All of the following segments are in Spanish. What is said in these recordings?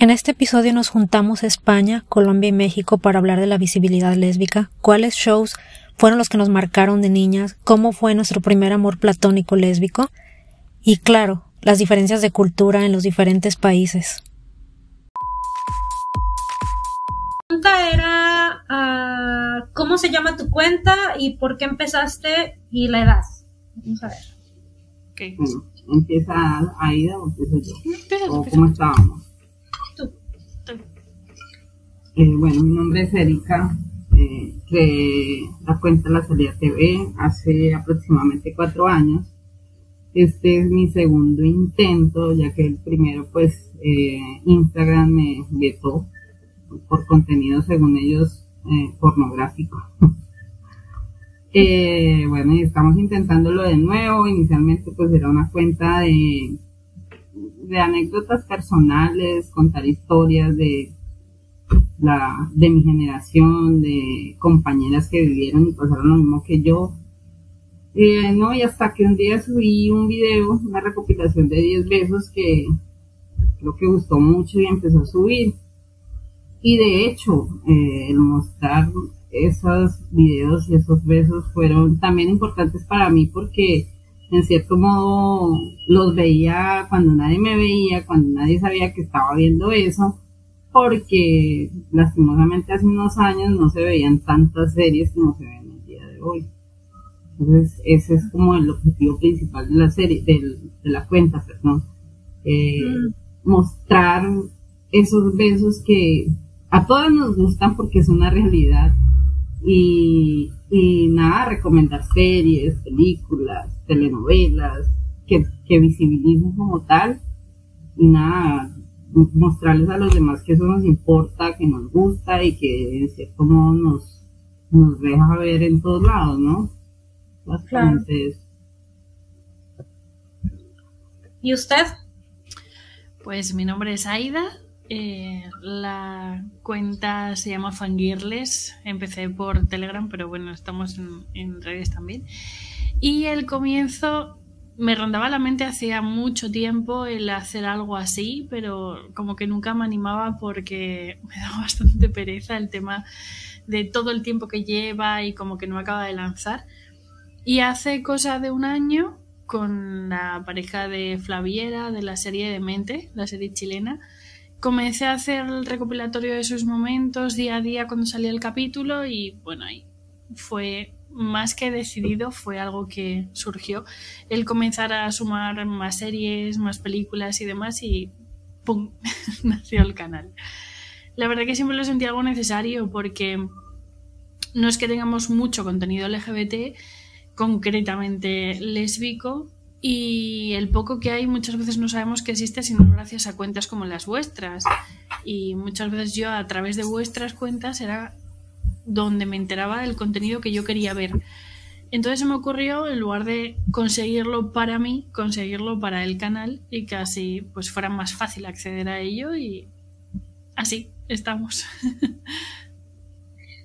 En este episodio nos juntamos España, Colombia y México para hablar de la visibilidad lésbica, cuáles shows fueron los que nos marcaron de niñas, cómo fue nuestro primer amor platónico lésbico y claro, las diferencias de cultura en los diferentes países. Pregunta era ah, cómo se llama tu cuenta y por qué empezaste y la edad. Vamos a ver. Okay. empieza Aida o empiezo yo. ¿O cómo estábamos? Tú. Eh, bueno, mi nombre es Erika. Eh, que la cuenta La Salida TV hace aproximadamente cuatro años este es mi segundo intento, ya que el primero, pues, eh, Instagram me vetó por contenido, según ellos, eh, pornográfico. eh, bueno, estamos intentándolo de nuevo. Inicialmente, pues, era una cuenta de, de anécdotas personales, contar historias de la, de mi generación, de compañeras que vivieron y pasaron lo mismo que yo eh, no, y hasta que un día subí un video, una recopilación de 10 besos que creo que gustó mucho y empezó a subir. Y de hecho, eh, el mostrar esos videos y esos besos fueron también importantes para mí porque en cierto modo los veía cuando nadie me veía, cuando nadie sabía que estaba viendo eso, porque lastimosamente hace unos años no se veían tantas series como se ven el día de hoy. Entonces, ese es como el objetivo principal de la serie, de, la cuenta, perdón. Eh, mm. Mostrar esos besos que a todas nos gustan porque es una realidad. Y, nada, recomendar series, películas, telenovelas, que, que visibilicen como tal. Y nada, mostrarles a los demás que eso nos importa, que nos gusta y que en cierto modo nos, nos deja ver en todos lados, ¿no? ¿Y usted? Pues mi nombre es Aida. Eh, la cuenta se llama Fangirles. Empecé por Telegram, pero bueno, estamos en, redes también. Y el comienzo me rondaba la mente hacía mucho tiempo el hacer algo así, pero como que nunca me animaba porque me daba bastante pereza el tema de todo el tiempo que lleva y como que no acaba de lanzar. Y hace cosa de un año, con la pareja de Flaviera de la serie de Mente, la serie chilena, comencé a hacer el recopilatorio de sus momentos día a día cuando salía el capítulo y bueno, ahí fue más que decidido, fue algo que surgió el comenzar a sumar más series, más películas y demás y ¡pum! nació el canal. La verdad que siempre lo sentí algo necesario porque no es que tengamos mucho contenido LGBT, concretamente lésbico y el poco que hay muchas veces no sabemos que existe sino gracias a cuentas como las vuestras y muchas veces yo a través de vuestras cuentas era donde me enteraba del contenido que yo quería ver. Entonces se me ocurrió, en lugar de conseguirlo para mí, conseguirlo para el canal y que así pues fuera más fácil acceder a ello y así estamos.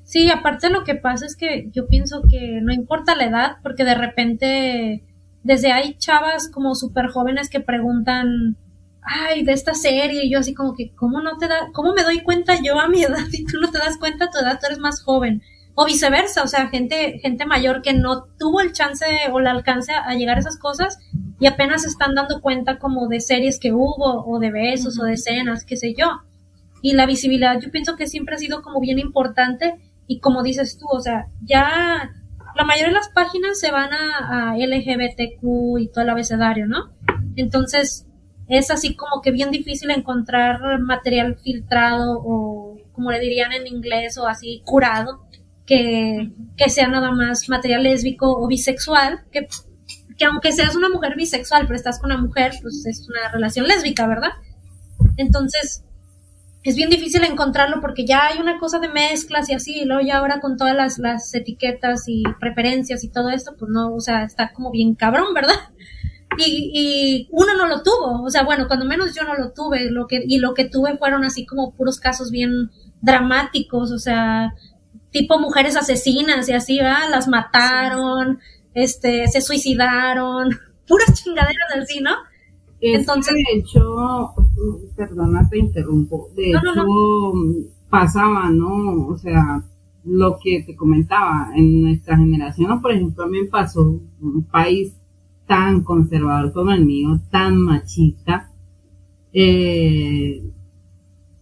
Sí, aparte lo que pasa es que yo pienso que no importa la edad, porque de repente desde hay chavas como súper jóvenes que preguntan, ay, de esta serie, y yo así como que, ¿cómo no te da, cómo me doy cuenta yo a mi edad y tú no te das cuenta a tu edad, tú eres más joven? O viceversa, o sea, gente, gente mayor que no tuvo el chance o el alcance a, llegar a esas cosas y apenas se están dando cuenta como de series que hubo, o de besos, o de escenas, qué sé yo. Y la visibilidad yo pienso que siempre ha sido como bien importante y como dices tú, o sea, ya la mayoría de las páginas se van a, LGBTQ y todo el abecedario, ¿no? Entonces, es así como que bien difícil encontrar material filtrado o como le dirían en inglés o así curado que, que sea nada más material lésbico o bisexual, que, que aunque seas una mujer bisexual pero estás con una mujer, pues es una relación lésbica, ¿verdad? Entonces, es bien difícil encontrarlo porque ya hay una cosa de mezclas y así, y luego ya ahora con todas las, las etiquetas y preferencias y todo esto, pues no, o sea, está como bien cabrón, ¿verdad? Y, y uno no lo tuvo, o sea, bueno, cuando menos yo no lo tuve, lo que, y lo que tuve fueron así como puros casos bien dramáticos, o sea, tipo mujeres asesinas y así, ¿verdad? Las mataron, este, se suicidaron, puras chingaderas así, ¿no? Entonces, de hecho, perdona, te interrumpo, de hecho pasaba, ¿no? O sea, lo que te comentaba, en nuestra generación, por ejemplo, a mí me pasó un país tan conservador como el mío, tan machista, eh,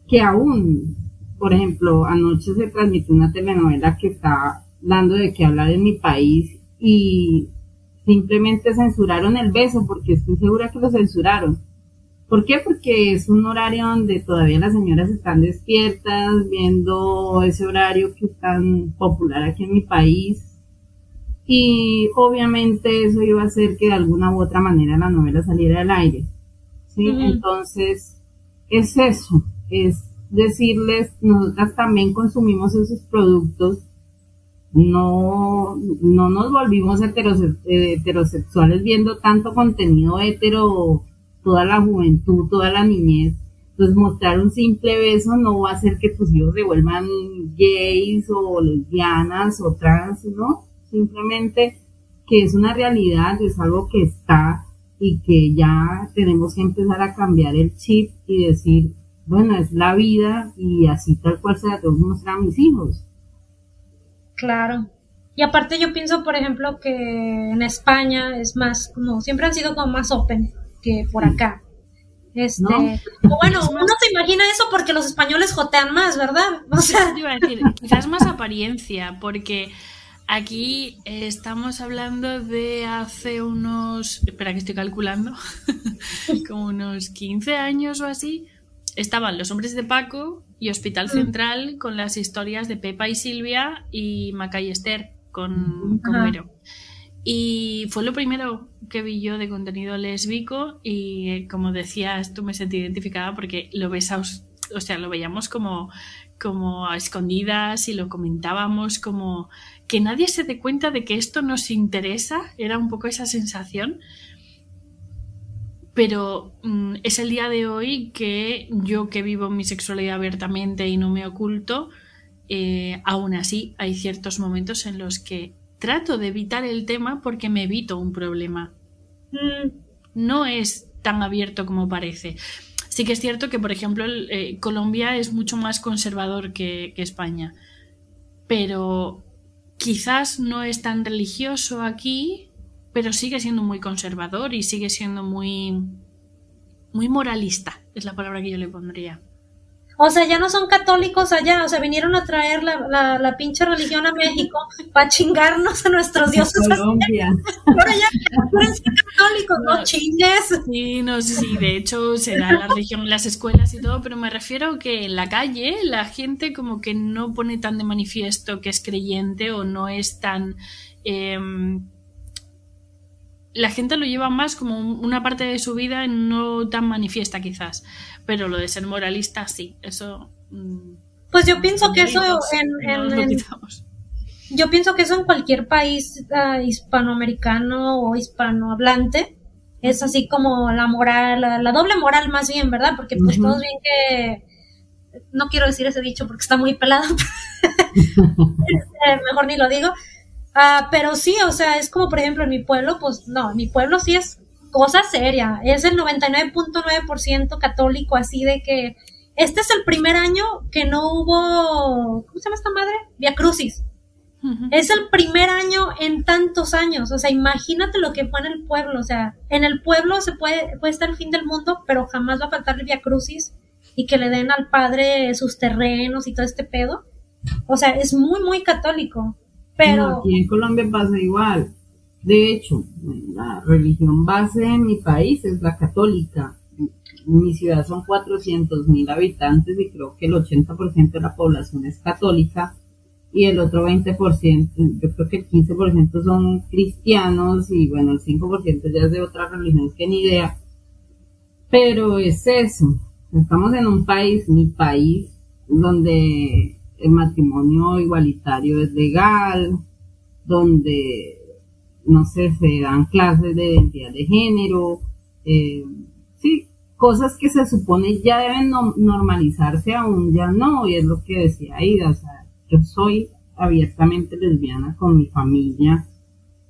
que aún, por ejemplo, anoche se transmitió una telenovela que está dando de qué hablar en mi país y simplemente censuraron el beso porque estoy segura que lo censuraron. ¿Por qué? Porque es un horario donde todavía las señoras están despiertas, viendo ese horario que es tan popular aquí en mi país. Y obviamente eso iba a hacer que de alguna u otra manera la novela saliera al aire. ¿sí? Entonces, es eso, es decirles, nosotras también consumimos esos productos no, no nos volvimos heterosexuales viendo tanto contenido hetero toda la juventud, toda la niñez. Entonces mostrar un simple beso no va a hacer que tus hijos se vuelvan gays o lesbianas o trans, ¿no? Simplemente que es una realidad, es algo que está y que ya tenemos que empezar a cambiar el chip y decir, bueno, es la vida y así tal cual se la tengo que mostrar a mis hijos. Claro. Y aparte yo pienso, por ejemplo, que en España es más como, siempre han sido como más open que por acá. Este, bueno, uno se imagina eso porque los españoles jotean más, ¿verdad? O sea, iba a decir, quizás más apariencia, porque aquí estamos hablando de hace unos, espera que estoy calculando, como unos 15 años o así, estaban los hombres de Paco y Hospital mm. Central con las historias de Pepa y Silvia y Maca y Esther con, con Y fue lo primero que vi yo de contenido lésbico y eh, como decías, tú me sentí identificada porque lo ves o sea, lo veíamos como, como a escondidas y lo comentábamos como que nadie se dé cuenta de que esto nos interesa, era un poco esa sensación. Pero mm, es el día de hoy que yo que vivo mi sexualidad abiertamente y no me oculto, eh, aún así hay ciertos momentos en los que trato de evitar el tema porque me evito un problema. Mm, no es tan abierto como parece. Sí que es cierto que, por ejemplo, eh, Colombia es mucho más conservador que España, pero quizás no es tan religioso aquí pero sigue siendo muy conservador y sigue siendo muy, muy moralista, es la palabra que yo le pondría. O sea, ya no son católicos allá, o sea, vinieron a traer la, la, la pinche religión a México para chingarnos a nuestros dioses. Colombia. Ahora ya católicos, no, chingues. Sí, no, sí, sí, de hecho se da la religión en las escuelas y todo, pero me refiero que en la calle la gente como que no pone tan de manifiesto que es creyente o no es tan... Eh, la gente lo lleva más como una parte de su vida no tan manifiesta quizás, pero lo de ser moralista sí, eso... Mm, pues yo pienso que eso en, yo pienso que eso en cualquier país ah, hispanoamericano o hispanohablante es así como la moral, la, doble moral más bien, ¿verdad? Porque pues todos bien que no quiero decir ese dicho porque está muy pelado, este, mejor ni lo digo, Ah, pero sí, o sea, es como por ejemplo en mi pueblo, pues no, mi pueblo sí es cosa seria, es el 99.9% católico, así de que este es el primer año que no hubo, ¿cómo se llama esta madre? Via Crucis. Es el primer año en tantos años, o sea, imagínate lo que fue en el pueblo, o sea, en el pueblo se puede, puede estar el fin del mundo, pero jamás va a faltar el Via Crucis y que le den al padre sus terrenos y todo este pedo. O sea, es muy, muy católico. Pero... aquí en Colombia pasa igual. De hecho, la religión base en mi país es la católica. mi ciudad son 400 mil habitantes y creo que el 80% de la población es católica y el otro 20%, yo creo que el 15% son cristianos y bueno, el 5% ya es de otras religiones que ni idea. Pero es eso, estamos en un país, mi país, donde el matrimonio igualitario es legal, donde, no sé, se dan clases de identidad de género, eh, sí, cosas que se supone ya deben normalizarse aún ya no, y es lo que decía Aida, o sea, yo soy abiertamente lesbiana con mi familia,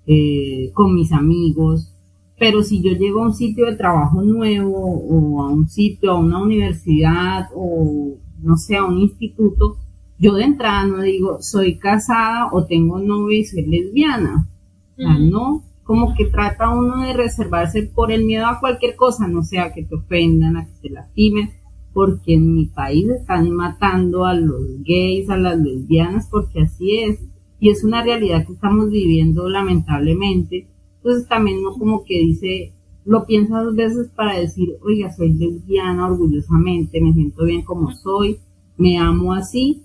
eh, con mis amigos, pero si yo llego a un sitio de trabajo nuevo o a un sitio, a una universidad o no sé, a un instituto, yo de entrada no digo soy casada o tengo novio y soy lesbiana. O sea, no, como que trata uno de reservarse por el miedo a cualquier cosa, no sea que te ofendan, a que te lastimen, porque en mi país están matando a los gays, a las lesbianas, porque así es. Y es una realidad que estamos viviendo lamentablemente. Entonces también no como que dice, lo piensa dos veces para decir, oiga, soy lesbiana orgullosamente, me siento bien como soy, me amo así.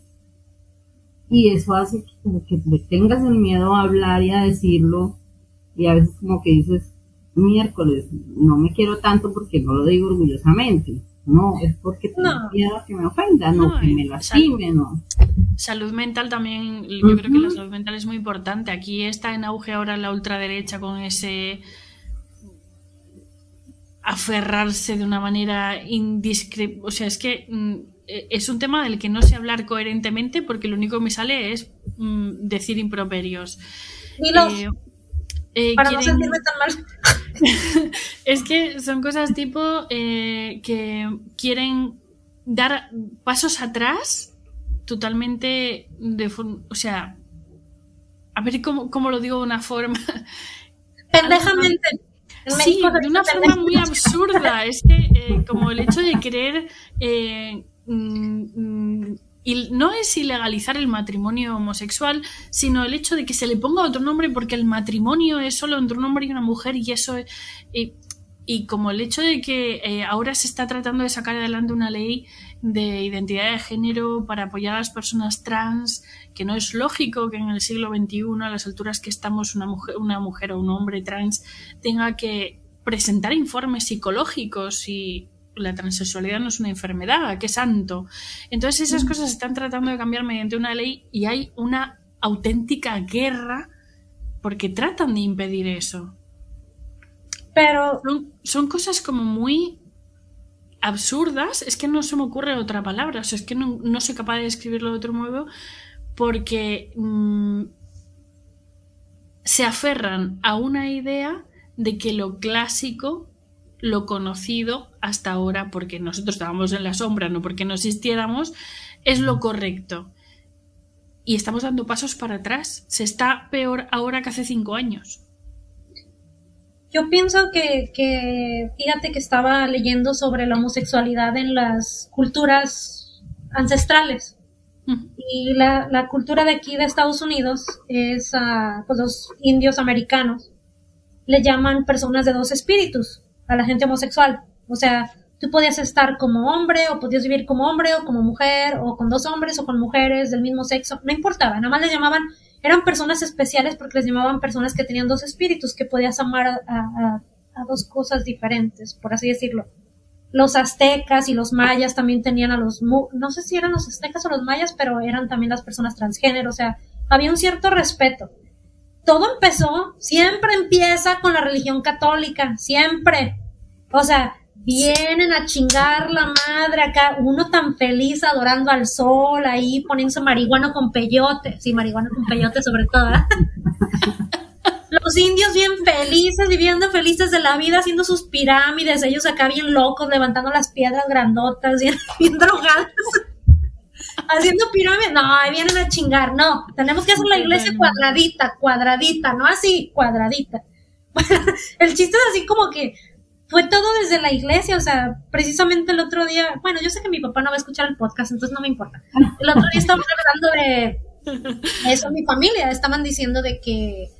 Y eso hace que, como que le tengas el miedo a hablar y a decirlo. Y a veces como que dices, miércoles, no me quiero tanto porque no lo digo orgullosamente. No, es porque tengo miedo a que me ofendan, no, que me lastimen, no. Salud mental también, yo creo que la salud mental es muy importante. Aquí está en auge ahora la ultraderecha con ese aferrarse de una manera indiscreta. O sea, es que mm, es un tema del que no sé hablar coherentemente porque lo único que me sale es mm, decir improperios. Eh, eh, para no sentirme tan mal. es que son cosas tipo eh, que quieren dar pasos atrás totalmente de o sea a ver cómo, cómo lo digo de una forma pendejamente Sí, de una forma muy absurda. Es que eh, como el hecho de querer... Eh, mm, mm, y no es ilegalizar el matrimonio homosexual, sino el hecho de que se le ponga otro nombre porque el matrimonio es solo entre un hombre y una mujer y eso es, y, como el hecho de que eh, ahora se está tratando de sacar adelante una ley de identidad de género para apoyar a las personas trans, que no es lógico que en el siglo XXI, a las alturas que estamos, una mujer, una mujer o un hombre trans tenga que presentar informes psicológicos y la transexualidad no es una enfermedad, qué santo. Entonces esas mm. cosas se están tratando de cambiar mediante una ley y hay una auténtica guerra porque tratan de impedir eso. Pero son cosas como muy absurdas, es que no se me ocurre otra palabra, o sea, es que no, soy capaz de describirlo de otro modo porque mm, se aferran a una idea de que lo clásico, lo conocido hasta ahora, porque nosotros estábamos en la sombra, no porque no existiéramos, es lo correcto. Y estamos dando pasos para atrás. Se está peor ahora que hace cinco años. Yo pienso que, que, fíjate que estaba leyendo sobre la homosexualidad en las culturas ancestrales. Y la, la, cultura de aquí de Estados Unidos es, uh, pues los indios americanos le llaman personas de dos espíritus a la gente homosexual. O sea, tú podías estar como hombre o podías vivir como hombre o como mujer o con dos hombres o con mujeres del mismo sexo. No importaba, nada más le llamaban eran personas especiales porque les llamaban personas que tenían dos espíritus, que podías amar a, dos cosas diferentes, por así decirlo. Los aztecas y los mayas también tenían a los, no sé si eran los aztecas o los mayas, pero eran también las personas transgénero, o sea, había un cierto respeto. Todo empezó, siempre empieza con la religión católica, siempre. O sea, vienen a chingar la madre acá, uno tan feliz adorando al sol, ahí poniéndose marihuana con peyote, sí, marihuana con peyote sobre todo. Los indios bien felices, viviendo felices de la vida, haciendo sus pirámides, ellos acá bien locos, levantando las piedras grandotas, bien, bien drogadas, haciendo pirámides, no, ahí vienen a chingar, no, tenemos que hacer la iglesia cuadradita, cuadradita, no así, cuadradita. el chiste es así como que fue todo desde la iglesia, o sea, precisamente el otro día, bueno, yo sé que mi papá no va a escuchar el podcast, entonces no me importa. El otro día estaban hablando de eso, mi familia, estaban diciendo de que,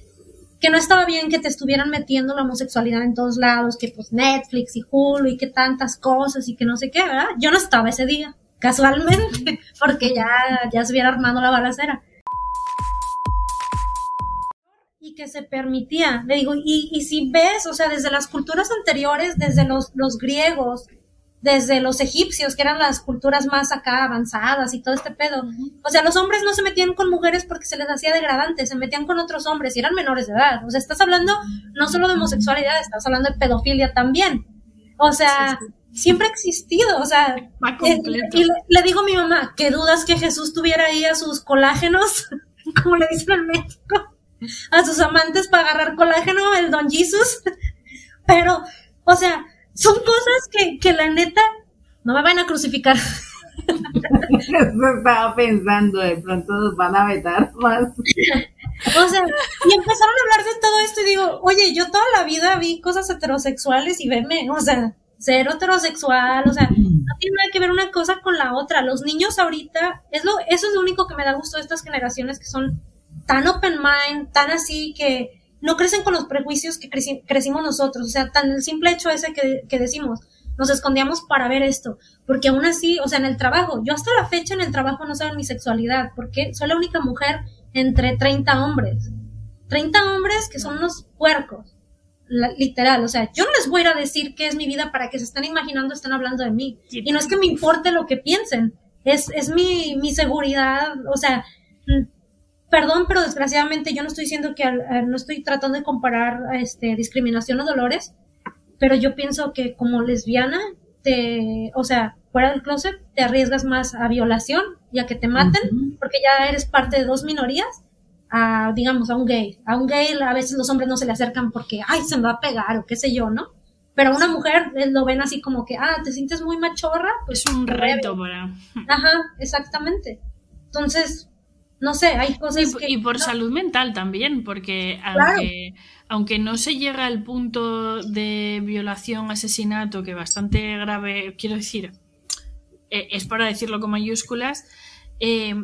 que no estaba bien que te estuvieran metiendo la homosexualidad en todos lados, que pues Netflix y Hulu y que tantas cosas y que no sé qué, ¿verdad? Yo no estaba ese día, casualmente, porque ya, ya se hubiera armado la balacera que se permitía. Le digo, y, y si ves, o sea, desde las culturas anteriores, desde los, los griegos, desde los egipcios, que eran las culturas más acá avanzadas y todo este pedo. O sea, los hombres no se metían con mujeres porque se les hacía degradante, se metían con otros hombres y eran menores de edad. O sea, estás hablando no solo de homosexualidad, estás hablando de pedofilia también. O sea, siempre ha existido. O sea, eh, y le, le, digo a mi mamá, ¿qué dudas que Jesús tuviera ahí a sus colágenos? Como le dicen en México a sus amantes para agarrar colágeno, el Don Jesus. Pero, o sea, son cosas que, que la neta no me van a crucificar. Eso estaba pensando, de pronto nos van a vetar más. O sea, y empezaron a hablar de todo esto y digo, oye, yo toda la vida vi cosas heterosexuales y veme, o sea, ser heterosexual, o sea, no tiene nada que ver una cosa con la otra. Los niños ahorita, es lo, eso es lo único que me da gusto de estas generaciones que son tan open mind, tan así que no crecen con los prejuicios que crecimos nosotros. O sea, tan el simple hecho ese que, que decimos, nos escondíamos para ver esto, porque aún así, o sea, en el trabajo, yo hasta la fecha en el trabajo no saben mi sexualidad, porque soy la única mujer entre 30 hombres. 30 hombres que son unos puercos, literal, o sea, yo no les voy a ir a decir qué es mi vida para que se estén imaginando, estén hablando de mí. Y no es que me importe lo que piensen, es, es mi, mi seguridad, o sea, mm, perdón, pero desgraciadamente yo no estoy diciendo que no estoy tratando de comparar este, discriminación o dolores, pero yo pienso que como lesbiana, te, o sea, fuera del closet, te arriesgas más a violación y a que te maten, porque ya eres parte de dos minorías, a, digamos, a un gay. A un gay a veces los hombres no se le acercan porque, ay, se me va a pegar o qué sé yo, ¿no? Pero a una mujer eh, lo ven así como que, ah, te sientes muy machorra. Pues es un reto para... Ajá, exactamente. Entonces, no sé, hay cosas y, Y por salud mental también, porque aunque, aunque no se llega al punto de violación, asesinato, que bastante grave, quiero decir, eh, es para decirlo con mayúsculas, eh,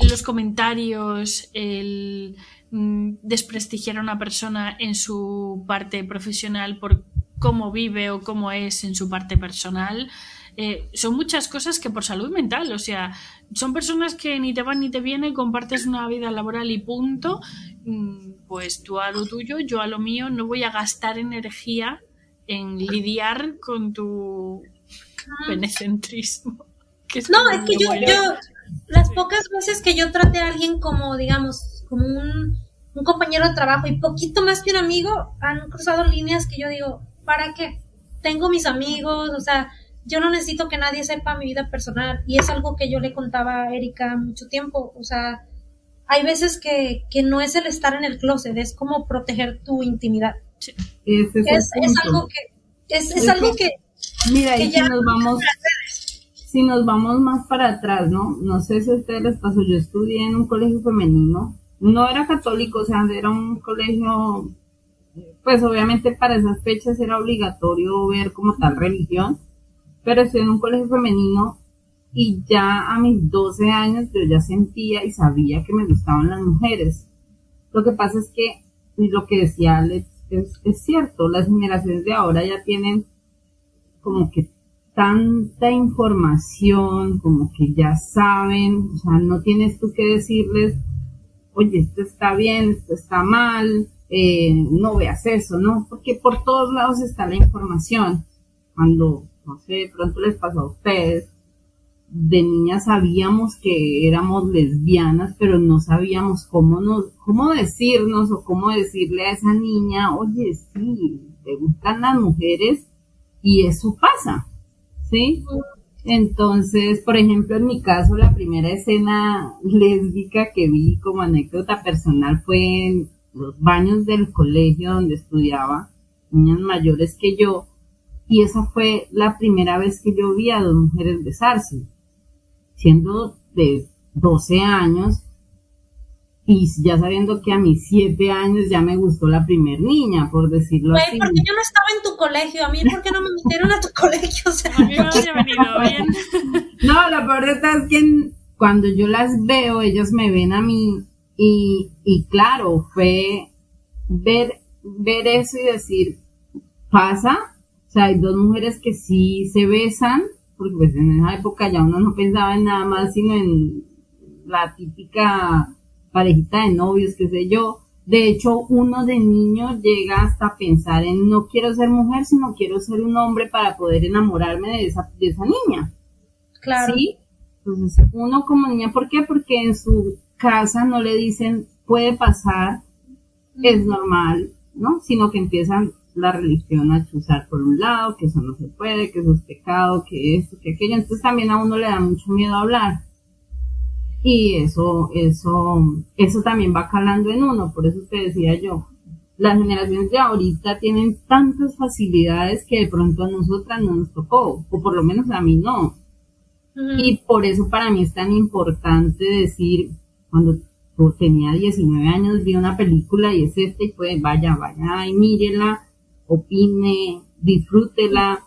los comentarios, el mm, desprestigiar a una persona en su parte profesional por cómo vive o cómo es en su parte personal, eh, son muchas cosas que por salud mental, o sea, son personas que ni te van ni te vienen, compartes una vida laboral y punto, mm, pues tú a lo tuyo, yo a lo mío, no voy a gastar energía en lidiar con tu penecentrismo. no, es que yo, yo, las pocas veces que yo trate a alguien como, digamos, como un, un compañero de trabajo y poquito más que un amigo, han cruzado líneas que yo digo, ¿para qué? Tengo mis amigos, o sea, yo no necesito que nadie sepa mi vida personal y es algo que yo le contaba a Erika mucho tiempo, o sea, hay veces que, que no es el estar en el closet, es como proteger tu intimidad. Es, es, algo que es, es algo que mira y si nos vamos si nos vamos más para atrás, ¿no? No sé si a ustedes les pasó, yo estudié en un colegio femenino, no era católico, o sea, era un colegio, pues obviamente para esas fechas era obligatorio ver como tal religión, pero estoy en un colegio femenino y ya a mis 12 años yo ya sentía y sabía que me gustaban las mujeres. Lo que pasa es que, lo que decía Alex es cierto, las generaciones de ahora ya tienen como que tanta información, como que ya saben, o sea, no tienes tú que decirles, oye, esto está bien, esto está mal, eh, no veas eso, ¿no? Porque por todos lados está la información. Cuando no sé, de pronto les pasó a ustedes, de niña sabíamos que éramos lesbianas, pero no sabíamos cómo nos, cómo decirnos o cómo decirle a esa niña, oye, sí, te gustan las mujeres y eso pasa, ¿sí? Entonces, por ejemplo, en mi caso, la primera escena lésbica que vi como anécdota personal fue en los baños del colegio donde estudiaba, niñas mayores que yo, y esa fue la primera vez que yo vi a dos mujeres besarse, siendo de 12 años y ya sabiendo que a mis 7 años ya me gustó la primer niña, por decirlo así. ¿por qué yo no estaba en tu colegio? A mí, ¿por qué no me metieron a tu colegio? O sea, a mí me había venido bien. No, la peor es que cuando yo las veo, ellos me ven a mí y, y claro, fue ver, ver eso y decir, pasa, o sea, hay dos mujeres que sí se besan, porque pues en esa época ya uno no pensaba en nada más, sino en la típica parejita de novios, qué sé yo. De hecho, uno de niño llega hasta pensar en no quiero ser mujer, sino quiero ser un hombre para poder enamorarme de esa, de esa niña. Claro. ¿Sí? Entonces, uno como niña, ¿por qué? Porque en su casa no le dicen puede pasar, es normal, ¿no? Sino que empiezan la religión a chuzar por un lado, que eso no se puede, que eso es pecado, que esto, que aquello. Entonces también a uno le da mucho miedo hablar. Y eso, eso, eso también va calando en uno, por eso te decía yo, las generaciones de ahorita tienen tantas facilidades que de pronto a nosotras no nos tocó, o por lo menos a mí no. Y por eso para mí es tan importante decir, cuando tenía 19 años, vi una película y es esta, y pues vaya, vaya y mírela, opine, disfrútela.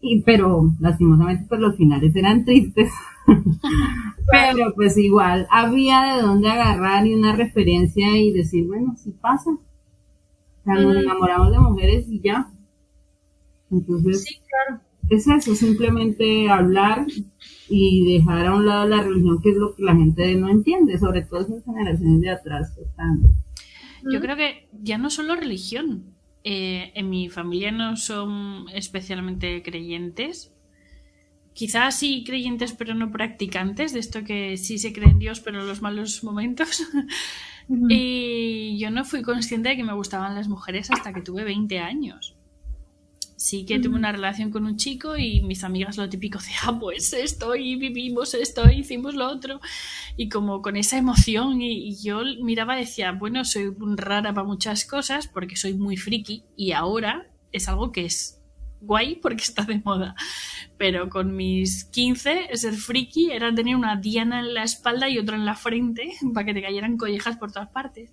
Y, pero lastimosamente pues los finales eran tristes. pero pues igual había de dónde agarrar y una referencia y decir, bueno, si pasa. O sea, nos enamoramos de mujeres y ya. Entonces, Sí, claro. es eso, simplemente hablar y dejar a un lado la religión, que es lo que la gente no entiende, sobre todo esas generaciones de atrás. que están- Yo creo que ya no solo religión. Eh, en mi familia no son especialmente creyentes. Quizás sí creyentes pero no practicantes, de esto que sí se cree en Dios pero en los malos momentos. Y yo no fui consciente de que me gustaban las mujeres hasta que tuve 20 años. Sí que tuve una relación con un chico y mis amigas lo típico de, ah, pues esto y vivimos esto y hicimos lo otro. Y como con esa emoción y, y yo miraba y decía, bueno, soy rara para muchas cosas porque soy muy friki y ahora es algo que es guay porque está de moda. Pero con mis 15, ser friki era tener una diana en la espalda y otra en la frente para que te cayeran collejas por todas partes.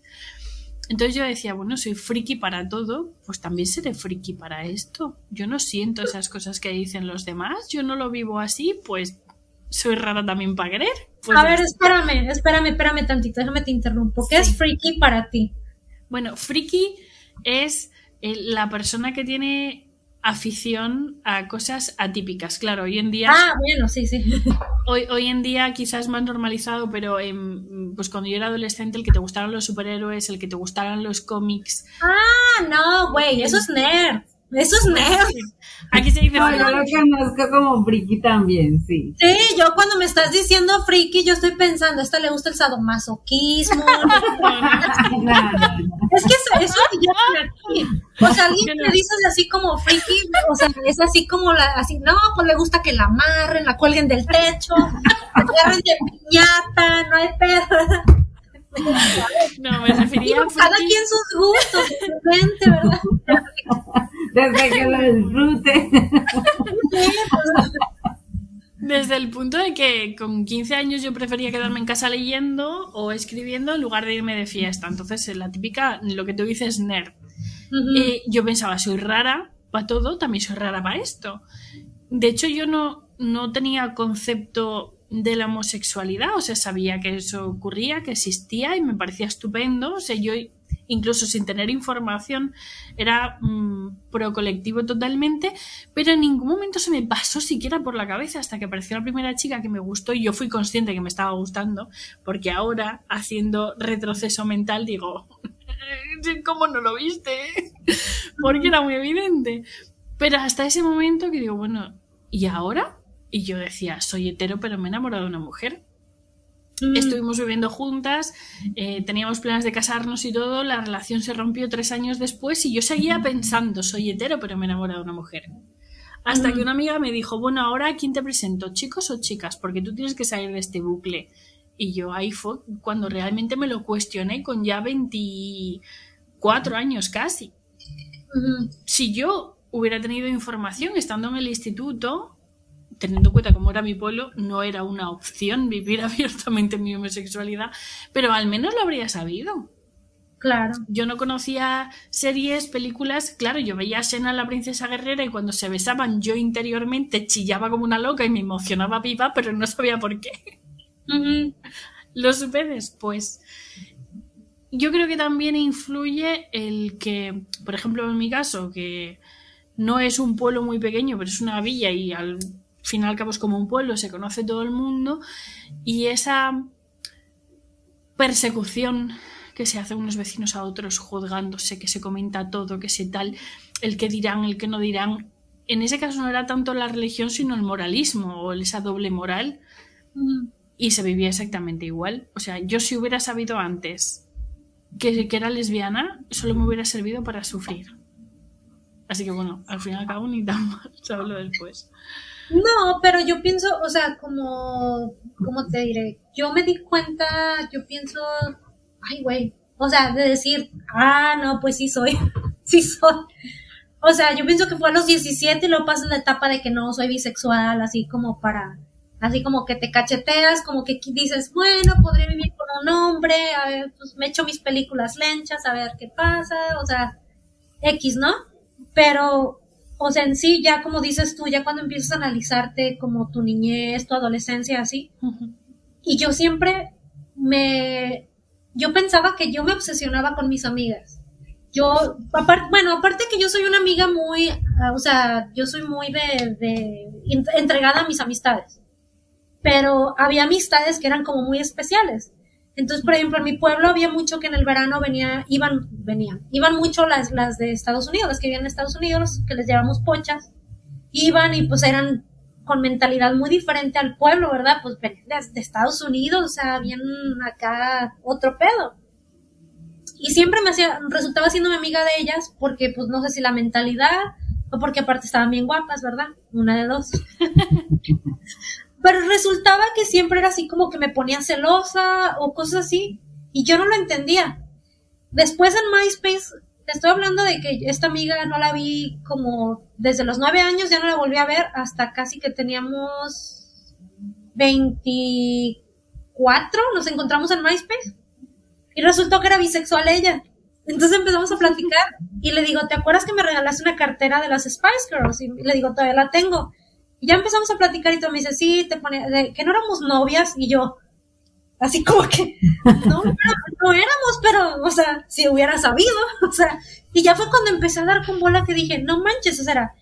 Entonces yo decía, bueno, soy friki para todo, pues también seré friki para esto. Yo no siento esas cosas que dicen los demás, yo no lo vivo así, pues soy rara también para querer. Pues A ver, espérame, espérame, espérame tantito, déjame te interrumpo. ¿Qué Sí. es freaky para ti? Bueno, friki es eh, la persona que tiene afición a cosas atípicas. Claro, hoy en día Ah, bueno, sí, sí. Hoy, hoy en día quizás más normalizado, pero pues cuando yo era adolescente el que te gustaran los superhéroes, el que te gustaran los cómics. Ah, no, güey, eso es nerd. Eso es nerd. Aquí se dice No, yo lo conozco como friki también, sí. Sí, yo cuando me estás diciendo friki, yo estoy pensando, a esta le gusta el sadomasoquismo. Es que eso, aquí. O sea, alguien que dices así como friki, o sea, es así como la, así, no, pues le gusta que la amarren, la cuelguen del techo, la agarren de piñata, no hay pedo. No, me refería a cada quien sus gustos, ¿verdad? Desde que lo disfrute. desde el punto de que con 15 años yo prefería quedarme en casa leyendo o escribiendo en lugar de irme de fiesta. Entonces, la típica, lo que tú dices, nerd. Eh, yo pensaba, soy rara para todo, también soy rara para esto. De hecho, yo no, no tenía concepto de la homosexualidad, o sea, sabía que eso ocurría, que existía y me parecía estupendo. O sea, yo incluso sin tener información era mm, pro colectivo totalmente, pero en ningún momento se me pasó siquiera por la cabeza hasta que apareció la primera chica que me gustó y yo fui consciente que me estaba gustando, porque ahora, haciendo retroceso mental, digo, ¿cómo no lo viste? porque era muy evidente. Pero hasta ese momento que digo, bueno, ¿y ahora? Y yo decía, soy hetero, pero me he enamorado de una mujer. Mm. Estuvimos viviendo juntas, eh, teníamos planes de casarnos y todo, la relación se rompió tres años después y yo seguía pensando, soy hetero, pero me he enamorado de una mujer. Hasta Mm. que una amiga me dijo, bueno, ahora ¿a quién te presento? ¿Chicos o chicas? Porque tú tienes que salir de este bucle. Y yo ahí fue cuando realmente me lo cuestioné con ya 24 años casi si yo hubiera tenido información estando en el instituto, teniendo en cuenta cómo era mi pueblo, no era una opción vivir abiertamente mi homosexualidad, pero al menos lo habría sabido. Claro. Yo no conocía series, películas, claro, yo veía a la princesa guerrera y cuando se besaban yo interiormente chillaba como una loca y me emocionaba viva, pero no sabía por qué. Lo supe después. Yo creo que también influye el que, por ejemplo, en mi caso, que no es un pueblo muy pequeño, pero es una villa y al fin y al cabo es como un pueblo, se conoce todo el mundo, y esa persecución que se hace unos vecinos a otros juzgándose, que se comenta todo, que se tal, el que dirán, el que no dirán. En ese caso no era tanto la religión, sino el moralismo o esa doble moral y se vivía exactamente igual. O sea, yo si hubiera sabido antes que, que era lesbiana, solo me hubiera servido para sufrir. Así que bueno, al fin y al cabo ni tan mal, se habló después. No, pero yo pienso, o sea, como, ¿cómo te diré? Yo me di cuenta, yo pienso, ay, güey, o sea, de decir, ah, no, pues sí soy, sí soy. O sea, yo pienso que fue a los 17 y luego pasa la etapa de que no soy bisexual, así como para, así como que te cacheteas, como que dices, bueno, podría vivir con un hombre, a ver, pues me echo mis películas lenchas, a ver qué pasa, o sea, X, ¿no? Pero, o sea, en sí, ya como dices tú, ya cuando empiezas a analizarte como tu niñez, tu adolescencia, así, y yo siempre me, yo pensaba que yo me obsesionaba con mis amigas. Yo, aparte, bueno, aparte que yo soy una amiga muy, ah, o sea, yo soy muy de, de, entregada a mis amistades, pero había amistades que eran como muy especiales. Entonces, por ejemplo, en mi pueblo había mucho que en el verano venía, iban, venían, iban mucho las, las de Estados Unidos, las que vivían en Estados Unidos, que les llamamos pochas, iban y pues eran con mentalidad muy diferente al pueblo, ¿verdad? Pues venían de, de Estados Unidos, o sea, habían acá otro pedo y siempre me hacía, resultaba siendo mi amiga de ellas porque, pues, no sé si la mentalidad o porque aparte estaban bien guapas, ¿verdad? Una de dos. Pero resultaba que siempre era así como que me ponía celosa o cosas así y yo no lo entendía. Después en MySpace, te estoy hablando de que esta amiga no la vi como desde los nueve años, ya no la volví a ver hasta casi que teníamos 24, nos encontramos en MySpace y resultó que era bisexual ella. Entonces empezamos a platicar y le digo, ¿te acuerdas que me regalaste una cartera de las Spice Girls? Y le digo, todavía la tengo. Ya empezamos a platicar y tú me dice, sí, te pone, que no éramos novias y yo, así como que, no, no éramos, pero, o sea, si hubiera sabido, o sea, y ya fue cuando empecé a dar con bola que dije, no manches, o sea,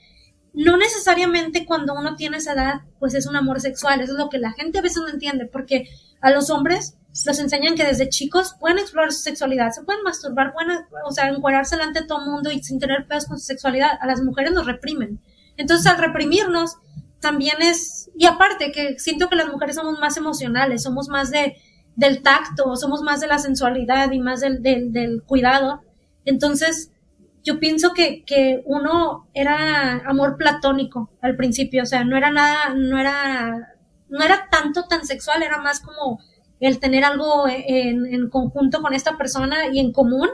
no necesariamente cuando uno tiene esa edad, pues es un amor sexual, eso es lo que la gente a veces no entiende, porque a los hombres nos enseñan que desde chicos pueden explorar su sexualidad, se pueden masturbar, pueden, o sea, encuadrarse delante de todo el mundo y sin tener pedos con su sexualidad. A las mujeres nos reprimen. Entonces, al reprimirnos, también es, y aparte que siento que las mujeres somos más emocionales, somos más de, del tacto, somos más de la sensualidad y más del, del, del cuidado. Entonces, yo pienso que, que uno era amor platónico al principio, o sea, no era nada, no era, no era tanto tan sexual, era más como el tener algo en, conjunto con esta persona y en común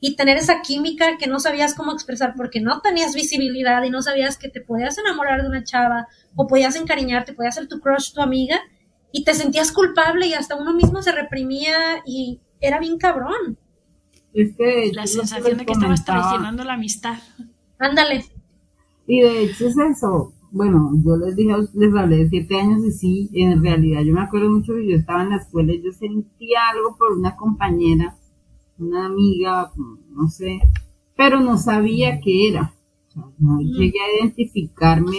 y tener esa química que no sabías cómo expresar porque no tenías visibilidad y no sabías que te podías enamorar de una chava o podías encariñarte, podías ser tu crush, tu amiga y te sentías culpable y hasta uno mismo se reprimía y era bien cabrón. la sensación de que estabas traicionando la amistad. Ándale. Y de hecho es eso, bueno, yo les dije, les hablé de siete años y sí, en realidad yo me acuerdo mucho que yo estaba en la escuela y yo sentía algo por una compañera, una amiga, no sé, pero no sabía qué era. no mm. llegué a identificarme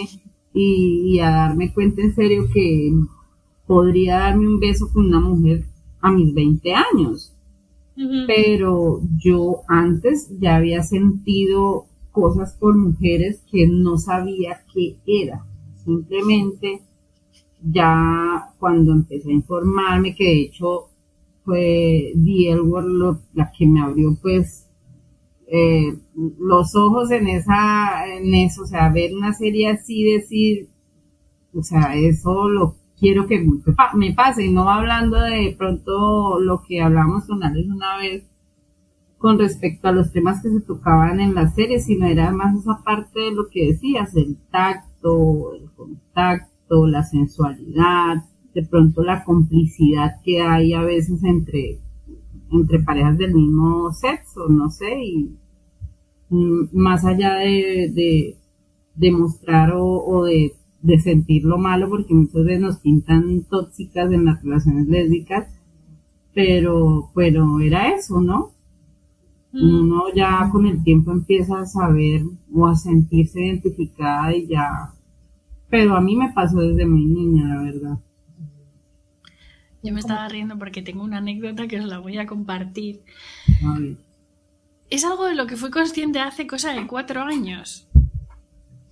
y, a darme cuenta en serio que podría darme un beso con una mujer a mis 20 años. Pero yo antes ya había sentido cosas por mujeres que no sabía qué era. Simplemente ya cuando empecé a informarme, que de hecho fue The la que me abrió pues eh, los ojos en esa, en eso, o sea, ver una serie así, decir, o sea, eso lo quiero que me pase, y no hablando de pronto lo que hablamos con Alex una vez, con respecto a los temas que se tocaban en la serie, sino era más esa parte de lo que decías, el tacto, el contacto, la sensualidad, de pronto la complicidad que hay a veces entre, entre parejas del mismo sexo, no sé, y mm, más allá de, de, de mostrar o, o de, de sentir lo malo, porque muchas veces nos pintan tóxicas en las relaciones lésbicas, pero, pero era eso, ¿no? uno ya con el tiempo empieza a saber o a sentirse identificada y ya. Pero a mí me pasó desde muy niña, la verdad. Yo me estaba riendo porque tengo una anécdota que os la voy a compartir. Es algo de lo que fui consciente hace cosa de cuatro años.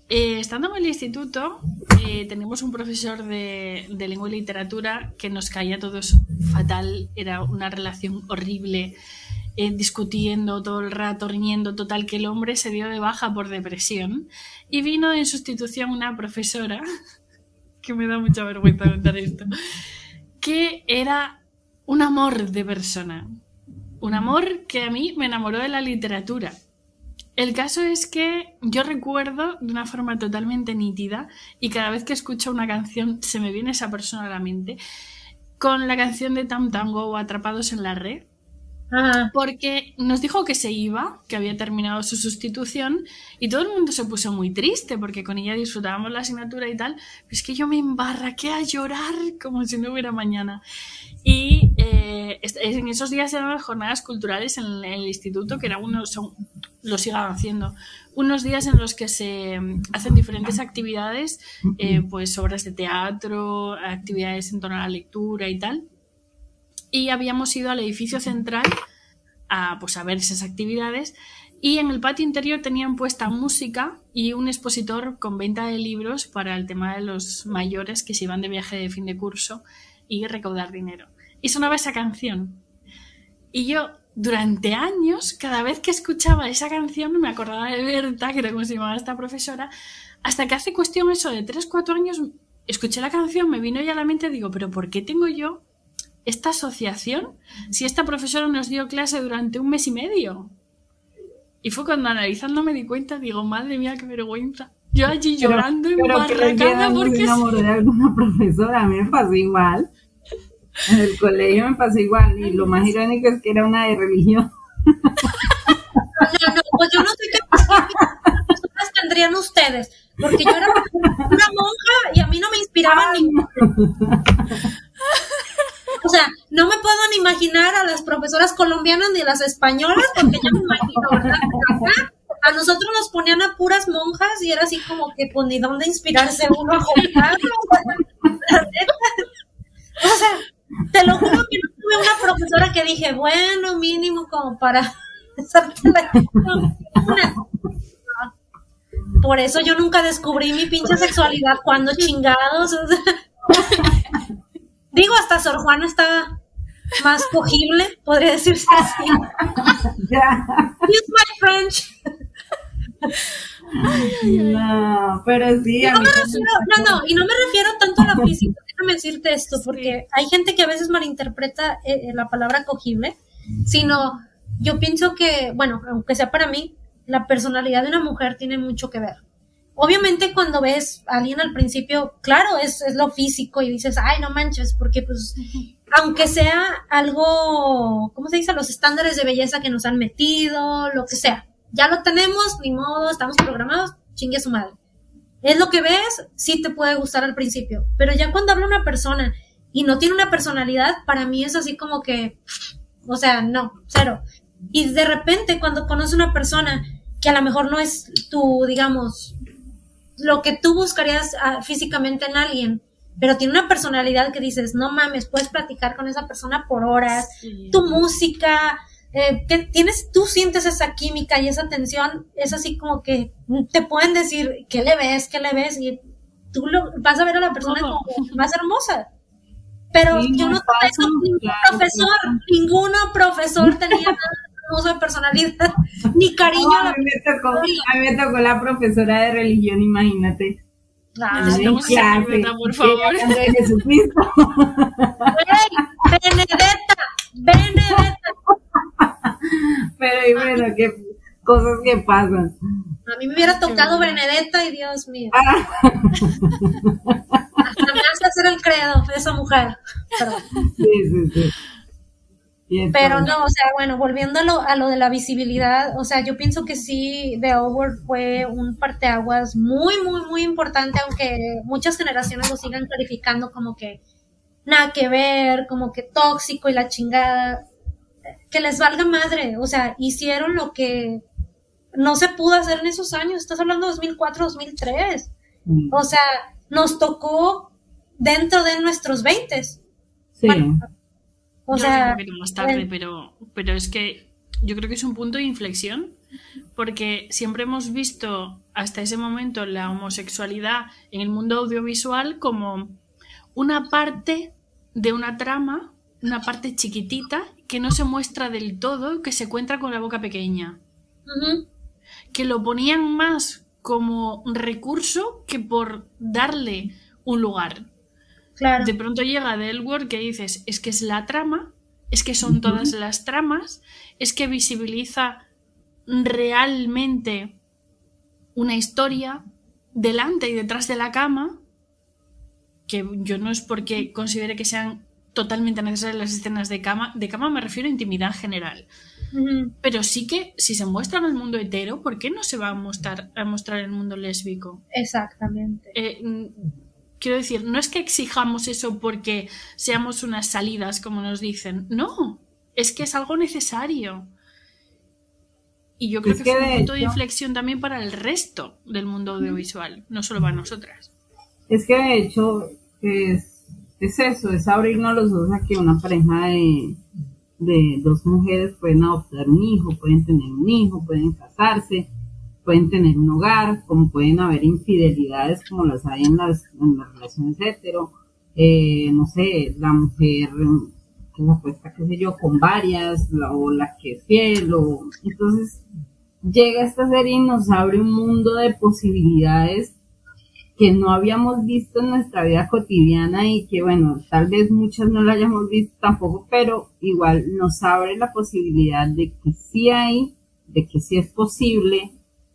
Eh, estando en el instituto, eh, tenemos un profesor de, de, lengua y literatura que nos caía a todos fatal, era una relación horrible eh, discutiendo todo el rato, riñendo, total que el hombre se dio de baja por depresión y vino en sustitución una profesora que me da mucha vergüenza contar esto, que era un amor de persona. Un amor que a mí me enamoró de la literatura. El caso es que yo recuerdo de una forma totalmente nítida y cada vez que escucho una canción se me viene esa persona a la mente con la canción de Tam Tango o Atrapados en la Red. Porque nos dijo que se iba, que había terminado su sustitución y todo el mundo se puso muy triste porque con ella disfrutábamos la asignatura y tal. es que yo me embarraqué a llorar como si no hubiera mañana. Y eh, en esos días eran jornadas culturales en el instituto, que era uno, son, lo sigan haciendo, unos días en los que se hacen diferentes actividades, eh, pues obras de teatro, actividades en torno a la lectura y tal y habíamos ido al edificio central a, pues, a ver esas actividades y en el patio interior tenían puesta música y un expositor con venta de libros para el tema de los mayores que se iban de viaje de fin de curso y recaudar dinero. Y sonaba esa canción. Y yo, durante años, cada vez que escuchaba esa canción, me acordaba de Berta, que era como se llamaba esta profesora, hasta que hace cuestión eso de 3, 4 años, escuché la canción, me vino ya a la mente, digo, pero ¿por qué tengo yo esta asociación si esta profesora nos dio clase durante un mes y medio? Y fue cuando analizando me di cuenta, digo, madre mía, qué vergüenza. Yo allí llorando y embarracada porque... Me enamoré de alguna profesora, a mí me pasó igual. En el colegio me pasó igual. Y lo más irónico es que era una de religión. No, no, pues yo no sé qué personas tendrían ustedes. Porque yo era una monja y a mí no me inspiraba ni... O sea, no me puedo ni imaginar a las profesoras colombianas ni las españolas, porque ya me imagino, ¿verdad? a nosotros nos ponían a puras monjas y era así como que, pues, ni dónde inspirarse uno a o sea, te lo juro que no tuve una profesora que dije, bueno, mínimo como para Por eso yo nunca descubrí mi pinche sexualidad cuando chingados. O sea, Digo, hasta Sor Juana está más cogible, podría decirse así. Use my French. No, pero sí. No, no, no, y no me refiero tanto a la física. Déjame decirte esto, porque hay gente que a veces malinterpreta eh, la palabra cogible, sino yo pienso que, bueno, aunque sea para mí, la personalidad de una mujer tiene mucho que ver obviamente cuando ves a alguien al principio, claro, es, es lo físico y dices, ay, no manches, porque pues, aunque sea algo, ¿cómo se dice? Los estándares de belleza que nos han metido, lo que sea, ya lo tenemos, ni modo, estamos programados, chingue a su madre. Es lo que ves, sí te puede gustar al principio, pero ya cuando habla una persona y no tiene una personalidad, para mí es así como que, o sea, no, cero. Y de repente cuando conoces una persona que a lo mejor no es tu, digamos, lo que tú buscarías ah, físicamente en alguien, pero tiene una personalidad que dices, no mames, puedes platicar con esa persona por horas, tu música, eh, que tienes, tú sientes esa química y esa tensión, es así como que te pueden decir, ¿qué le ves? ¿Qué le ves? Y tú lo, vas a ver a la persona como más hermosa. Pero yo no tengo ningún profesor, ninguno profesor tenía uso de personalidad, ni cariño a, la mí me tocó, a mí me tocó la profesora de religión, imagínate. Ah, por favor. De Jesucristo. Benedetta, Benedetta. Pero y bueno, qué cosas que pasan. A mí me hubiera tocado Benedetta y Dios mío. Ah. Hasta me hace hacer el credo de esa mujer. Sí, sí, sí. Pero no, o sea, bueno, volviendo a lo, a lo de la visibilidad, o sea, yo pienso que sí, The Over fue un parteaguas muy, muy, muy importante, aunque muchas generaciones lo sigan clarificando como que nada que ver, como que tóxico y la chingada, que les valga madre, o sea, hicieron lo que no se pudo hacer en esos años, estás hablando de 2004, 2003, mm. o sea, nos tocó dentro de nuestros 20. Sí. O sea, más tarde, pero, pero es que yo creo que es un punto de inflexión porque siempre hemos visto hasta ese momento la homosexualidad en el mundo audiovisual como una parte de una trama, una parte chiquitita que no se muestra del todo, que se encuentra con la boca pequeña. Que lo ponían más como recurso que por darle un lugar. Claro. De pronto llega Delworld que dices, es que es la trama, es que son todas las tramas, es que visibiliza realmente una historia delante y detrás de la cama, que yo no es porque considere que sean totalmente necesarias las escenas de cama, de cama me refiero a intimidad en general. Pero sí que si se muestra en el mundo hetero, ¿por qué no se va a mostrar, a mostrar el mundo lésbico? Exactamente. Eh, quiero decir, no es que exijamos eso porque seamos unas salidas, como nos dicen. No, es que es algo necesario. Y yo creo Es que, que fue un punto de inflexión también para el resto del mundo audiovisual, no solo para nosotras. Es que de hecho es, es eso, es abrirnos los ojos a que una pareja de, de dos mujeres pueden adoptar un hijo, pueden tener un hijo, pueden casarse, pueden tener un hogar, como pueden haber infidelidades como las hay en las, en las relaciones hetero, eh, no sé, la mujer que se acuesta, qué sé yo, con varias, la, o la que es fiel, o entonces llega esta serie y nos abre un mundo de posibilidades que no habíamos visto en nuestra vida cotidiana y que bueno, tal vez muchas no la hayamos visto tampoco, pero igual nos abre la posibilidad de que sí hay, de que sí es posible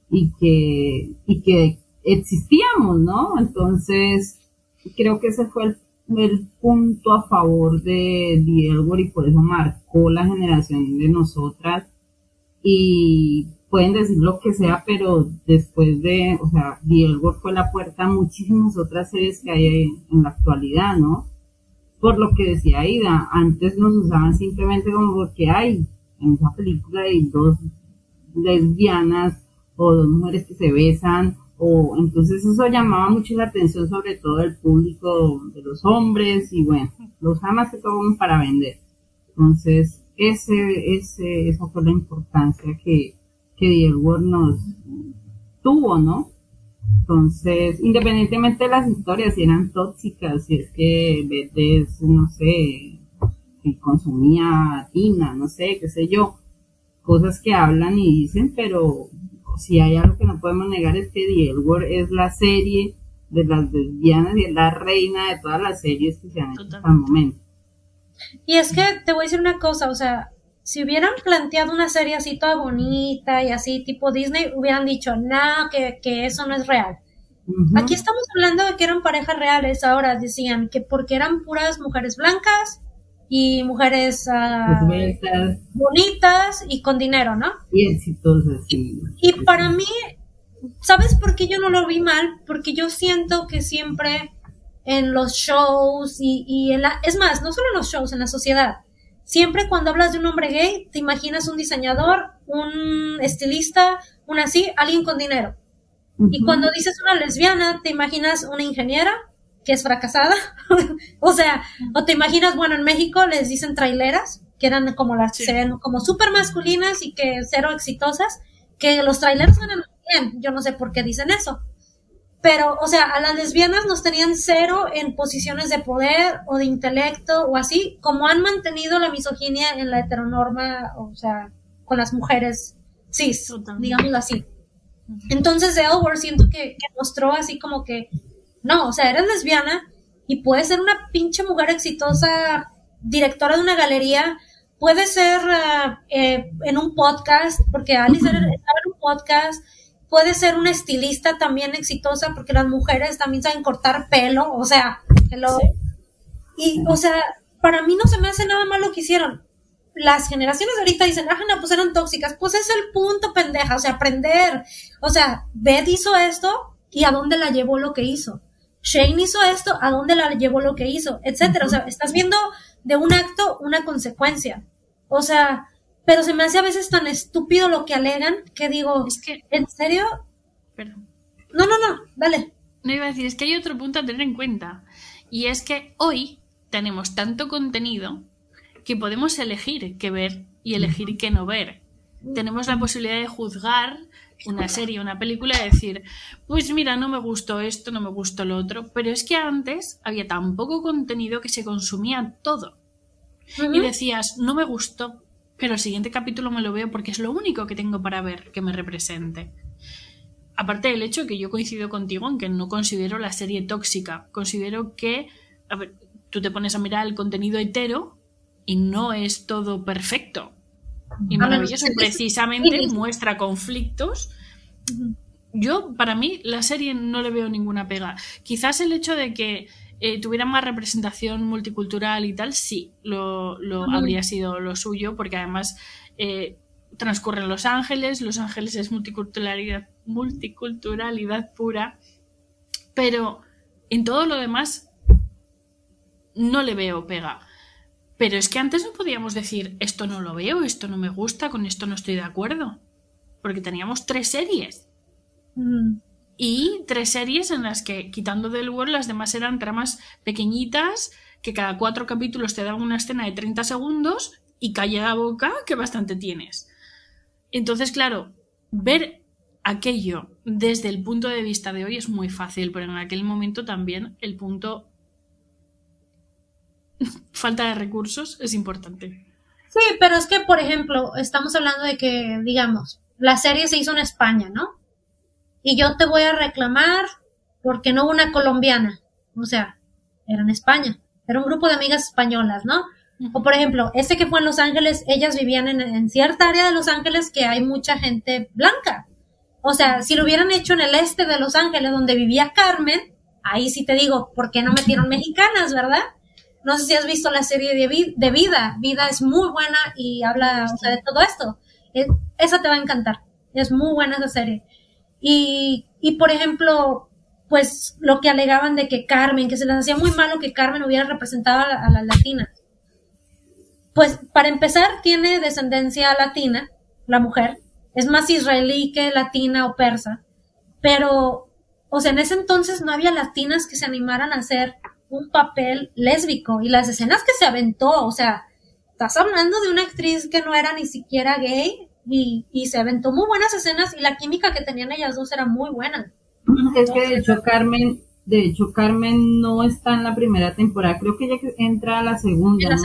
y que, y que existíamos, ¿no? Entonces, creo que ese fue el, el punto a favor de Diego y por eso marcó la generación de nosotras y pueden decir lo que sea, pero después de, o sea, Diego fue la puerta a muchísimas otras series que hay en la actualidad, ¿no? Por lo que decía Aida, antes nos usaban simplemente como porque hay en esa película hay dos lesbianas o dos mujeres que se besan, o entonces eso llamaba mucho la atención sobre todo del público de los hombres y bueno, lo usaban más que todo como para vender. Entonces, ese, ese, esa fue la importancia que, que Diego nos tuvo, ¿no? Entonces, independientemente de las historias, si eran tóxicas, si es que Beth es, no sé, si consumía tina, no sé, qué sé yo, cosas que hablan y dicen, pero si hay algo que no podemos negar es que Diego es la serie de las lesbianas y es la reina de todas las series que se han hecho hasta el momento. Y es que te voy a decir una cosa, o sea, si hubieran planteado una serie así toda bonita y así tipo Disney, hubieran dicho, no, que, que eso no es real. Aquí estamos hablando de que eran parejas reales, ahora decían que porque eran puras mujeres blancas y mujeres ah, Esbeltas bonitas y con dinero, ¿no? y exitosas, sí. Y para mí, ¿sabes por qué yo no lo vi mal? Porque yo siento que siempre en los shows y, y en la... Es más, no solo en los shows, en la sociedad. Siempre cuando hablas de un hombre gay, te imaginas un diseñador, un estilista, un así, alguien con dinero. Y cuando dices una lesbiana, te imaginas una ingeniera que es fracasada. o sea, o te imaginas, bueno, en México les dicen traileras, que eran como las Sí. se ven como súper masculinas y que cero exitosas, que los traileros ganan bien. Yo no sé por qué dicen eso. Pero, o sea, a las lesbianas nos tenían cero en posiciones de poder o de intelecto o así, como han mantenido la misoginia en la heteronorma, o sea, con las mujeres cis, digámoslo así. Entonces, Word siento que, que mostró así como que, no, o sea, eres lesbiana y puedes ser una pinche mujer exitosa, directora de una galería, puedes ser ah, eh, en un podcast, porque Alice estaba en un podcast, puede ser una estilista también exitosa, porque las mujeres también saben cortar pelo, o sea, hello. Y, o sea, para mí no se me hace nada mal lo que hicieron. Las generaciones de ahorita dicen, ah, no, pues eran tóxicas. Pues es el punto, pendeja. O sea, aprender. O sea, Beth hizo esto y a dónde la llevó lo que hizo. Shane hizo esto, a dónde la llevó lo que hizo, etcétera. O sea, estás viendo de un acto una consecuencia. O sea, pero se me hace a veces tan estúpido lo que alegan que digo, Es que, ¿en serio? perdón. No, no, no, dale. No iba a decir, es que hay otro punto a tener en cuenta. Y es que hoy tenemos tanto contenido que podemos elegir qué ver y elegir qué no ver. Tenemos la posibilidad de juzgar una serie, una película y decir, pues mira, no me gustó esto, no me gustó lo otro. Pero es que antes había tan poco contenido que se consumía todo. Y decías, no me gustó, pero el siguiente capítulo me lo veo porque es lo único que tengo para ver que me represente. aparte del hecho que yo coincido contigo en que no considero la serie tóxica, considero que, a ver, tú te pones a mirar el contenido hetero y no es todo perfecto y maravilloso, precisamente muestra conflictos. Yo, para mí, la serie no le veo ninguna pega. Quizás el hecho de que eh, tuviera más representación multicultural y tal, sí, lo, habría sido lo suyo, porque además eh, transcurre en Los Ángeles, Los Ángeles es multiculturalidad, multiculturalidad pura, pero en todo lo demás no le veo pega. Pero es que antes no podíamos decir esto no lo veo, esto no me gusta, con esto no estoy de acuerdo. Porque teníamos tres series. Mm. Y tres series en las que, quitando del World, las demás eran tramas pequeñitas, que cada cuatro capítulos te dan una escena de 30 segundos y calle la boca que bastante tienes. Entonces, claro, ver aquello desde el punto de vista de hoy es muy fácil, pero en aquel momento también el punto falta de recursos es importante. Sí, pero es que, por ejemplo, estamos hablando de que, digamos, la serie se hizo en España, ¿no? y yo te voy a reclamar porque no hubo una colombiana. O sea, era en España. Era un grupo de amigas españolas, ¿no? O por ejemplo, este que fue en Los Ángeles, ellas vivían en, cierta área de Los Ángeles que hay mucha gente blanca. O sea, si lo hubieran hecho en el este de Los Ángeles, donde vivía Carmen, ahí sí te digo, ¿por qué no metieron mexicanas, verdad? No sé si has visto la serie de, Vida. Vida es muy buena y habla de todo esto. Eh, esa te va a encantar. Es muy buena esa serie. Y, y por ejemplo, pues lo que alegaban de que Carmen, que se les hacía muy malo que Carmen hubiera representado a, las latinas. Pues para empezar, tiene descendencia latina, la mujer, es más israelí que latina o persa, pero, o sea, en ese entonces no había latinas que se animaran a hacer un papel lésbico y las escenas que se aventó, o sea, estás hablando de una actriz que no era ni siquiera gay, y, se aventó muy buenas escenas y la química que tenían ellas dos era muy buena. Es que de hecho Carmen, de hecho Carmen no está en la primera temporada, creo que ella entra a la segunda.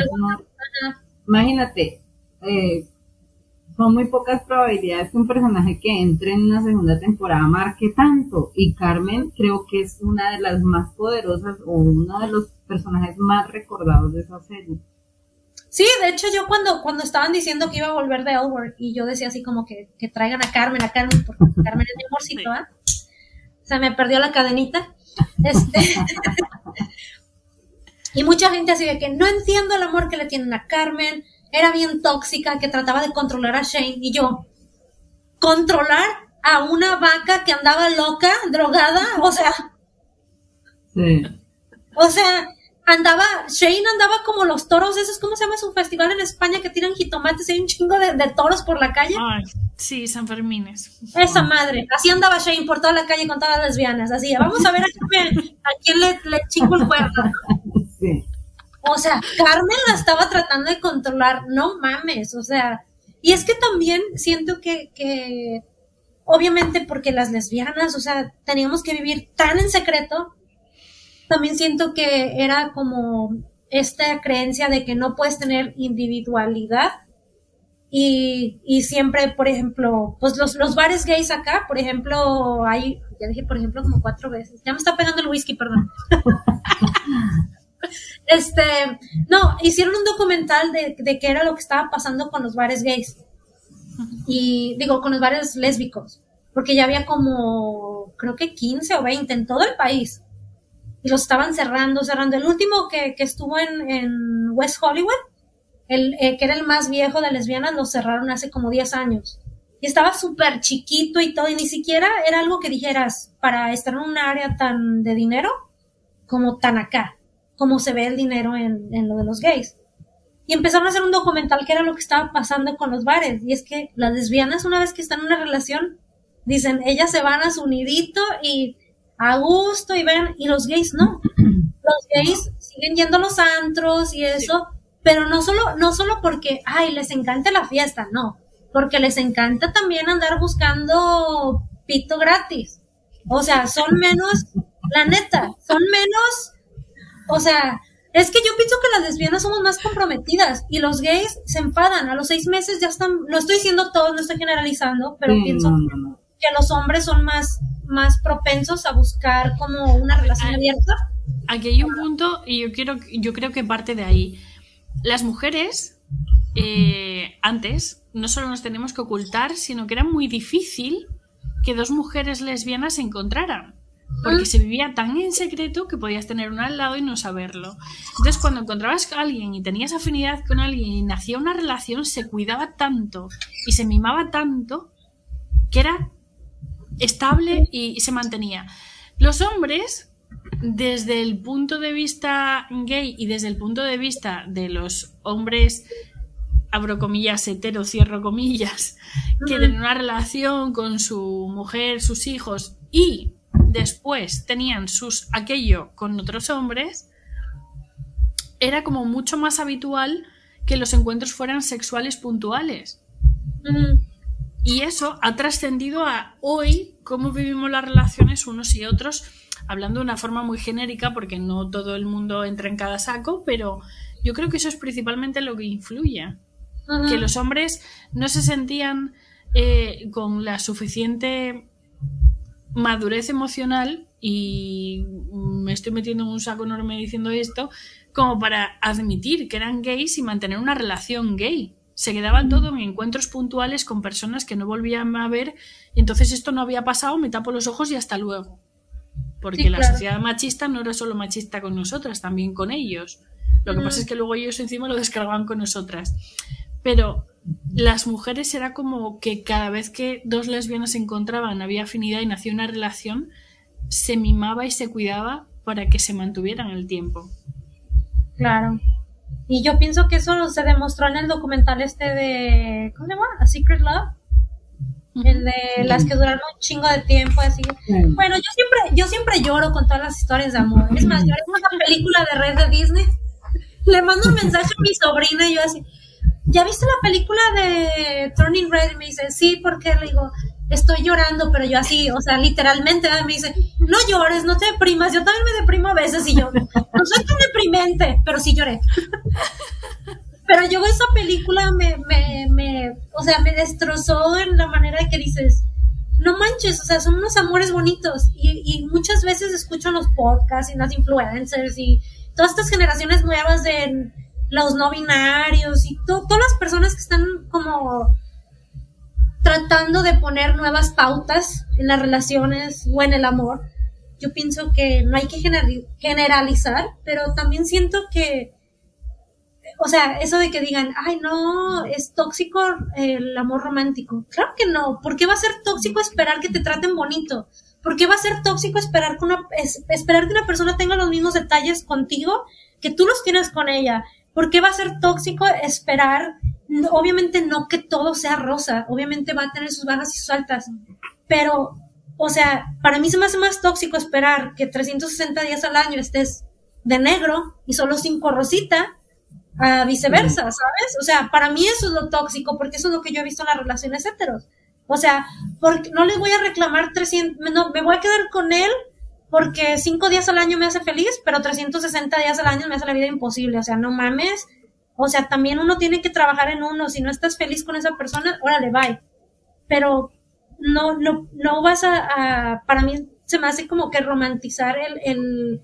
Imagínate, eh, son muy pocas probabilidades que un personaje que entre en una segunda temporada marque tanto. Y Carmen creo que es una de las más poderosas o uno de los personajes más recordados de esa serie. Sí, de hecho yo cuando, cuando estaban diciendo que iba a volver de Elwood y yo decía así como que, que traigan a Carmen, a Carmen, porque Carmen es mi amorcito, ¿ah? Se me perdió la cadenita. Este, y mucha gente así de que no entiendo el amor que le tienen a Carmen, era bien tóxica, que trataba de controlar a Shane y yo, controlar a una vaca que andaba loca, drogada, o sea, sí. o sea, andaba, Shane andaba como los toros, esos, ¿cómo se llama su festival en España que tiran jitomates y hay un chingo de, toros por la calle? Ay, sí, San Fermines. Esa madre, así andaba Shane por toda la calle con todas las lesbianas, así, vamos a ver a quién, le, le chingo el cuerno. Sí. O sea, Carmen la estaba tratando de controlar, no mames, o sea, y es que también siento que, que obviamente porque las lesbianas, o sea, teníamos que vivir tan en secreto también siento que era como esta creencia de que no puedes tener individualidad y, y siempre, por ejemplo, pues los, los, bares gays acá, por ejemplo, hay, ya dije por ejemplo como cuatro veces, ya me está pegando el whisky, perdón. este, no, hicieron un documental de, qué era lo que estaba pasando con los bares gays y digo, con los bares lésbicos, porque ya había como, creo que 15 o 20 en todo el país y los estaban cerrando, cerrando. El último que, estuvo en, West Hollywood, el, eh, que era el más viejo de lesbianas, lo cerraron hace como 10 años. Y estaba súper chiquito y todo, y ni siquiera era algo que dijeras para estar en un área tan de dinero como tan acá, como se ve el dinero en, en lo de los gays. Y empezaron a hacer un documental que era lo que estaba pasando con los bares. Y es que las lesbianas, una vez que están en una relación, dicen, ellas se van a su nidito y a gusto y ven, y los gays no. Los gays siguen yendo a los antros y eso, pero no solo, no solo porque, ay, les encanta la fiesta, no, porque les encanta también andar buscando pito gratis. O sea, son menos, la neta, son menos, o sea, es que yo pienso que las lesbianas somos más comprometidas y los gays se enfadan. A los seis meses ya están, no estoy diciendo todo, no estoy generalizando, pero pienso que los hombres son más, más propensos a buscar como una relación Ah, abierta. Aquí hay un punto y yo quiero, yo creo que parte de ahí. Las mujeres eh, antes no solo nos teníamos que ocultar, sino que era muy difícil que dos mujeres lesbianas se encontraran. Porque se vivía tan en secreto que podías tener una al lado y no saberlo. Entonces, cuando encontrabas a alguien y tenías afinidad con alguien y nacía una relación, se cuidaba tanto y se mimaba tanto que era estable y, y se mantenía. Los hombres, desde el punto de vista gay y desde el punto de vista de los hombres, abro comillas, hetero, cierro comillas, que tienen una relación con su mujer, sus hijos y después tenían sus aquello con otros hombres, era como mucho más habitual que los encuentros fueran sexuales puntuales. Y eso ha trascendido a hoy cómo vivimos las relaciones unos y otros, hablando de una forma muy genérica, porque no todo el mundo entra en cada saco, pero yo creo que eso es principalmente lo que influye. Que los hombres no se sentían eh, con la suficiente madurez emocional, y me estoy metiendo en un saco enorme diciendo esto, como para admitir que eran gays y mantener una relación gay. Se quedaba todo en encuentros puntuales con personas que no volvían a ver, y entonces esto no había pasado, me tapo los ojos y hasta luego. Porque Sí, la claro. sociedad machista no era solo machista con nosotras, también con ellos. Lo que Ujú. pasa es que luego ellos encima lo descargaban con nosotras. Pero las mujeres era como que cada vez que dos lesbianas se encontraban, había afinidad y nacía una relación, se mimaba y se cuidaba para que se mantuvieran el tiempo. Claro. Y yo pienso que eso se demostró en el documental este de. ¿Cómo se llama? A Secret Love. El de las que duraron un chingo de tiempo, así. Bueno, yo siempre, yo siempre lloro con todas las historias de amor. Es más, lloré con una película de red de Disney. Le mando un mensaje a mi sobrina y yo así. ¿Ya viste la película de Turning Red? Y me dice, sí, porque le digo, estoy llorando, pero yo así, o sea, literalmente, ¿verdad? me dice, no llores, no te deprimas, yo también me deprimo a veces y yo, no soy tan deprimente, pero sí lloré. Pero yo esa película me, me, me, o sea, me destrozó en la manera de que dices, no manches, o sea, son unos amores bonitos. Y, y muchas veces escucho los podcasts y las influencers y todas estas generaciones nuevas de los no binarios y to- todas las personas que están como tratando de poner nuevas pautas en las relaciones o en el amor. Yo pienso que no hay que gener- generalizar, pero también siento que o sea, eso de que digan, ay, no, es tóxico el amor romántico. Claro que no. ¿Por qué va a ser tóxico esperar que te traten bonito? ¿Por qué va a ser tóxico esperar que una, es- esperar que una persona tenga los mismos detalles contigo que tú los tienes con ella? ¿Por qué va a ser tóxico esperar, obviamente no que todo sea rosa, obviamente va a tener sus bajas y sus altas, pero, o sea, para mí se me hace más tóxico esperar que 360 días al año estés de negro y solo cinco rosita, a viceversa, ¿sabes? O sea, para mí eso es lo tóxico, porque eso es lo que yo he visto en las relaciones heteros. O sea, porque no le voy a reclamar 300, no, me voy a quedar con él porque cinco días al año me hace feliz, pero 360 días al año me hace la vida imposible. O sea, no mames. O sea, también uno tiene que trabajar en uno. Si no estás feliz con esa persona, órale, bye. Pero no, no, no vas a, a- para mí se me hace como que romantizar el, el,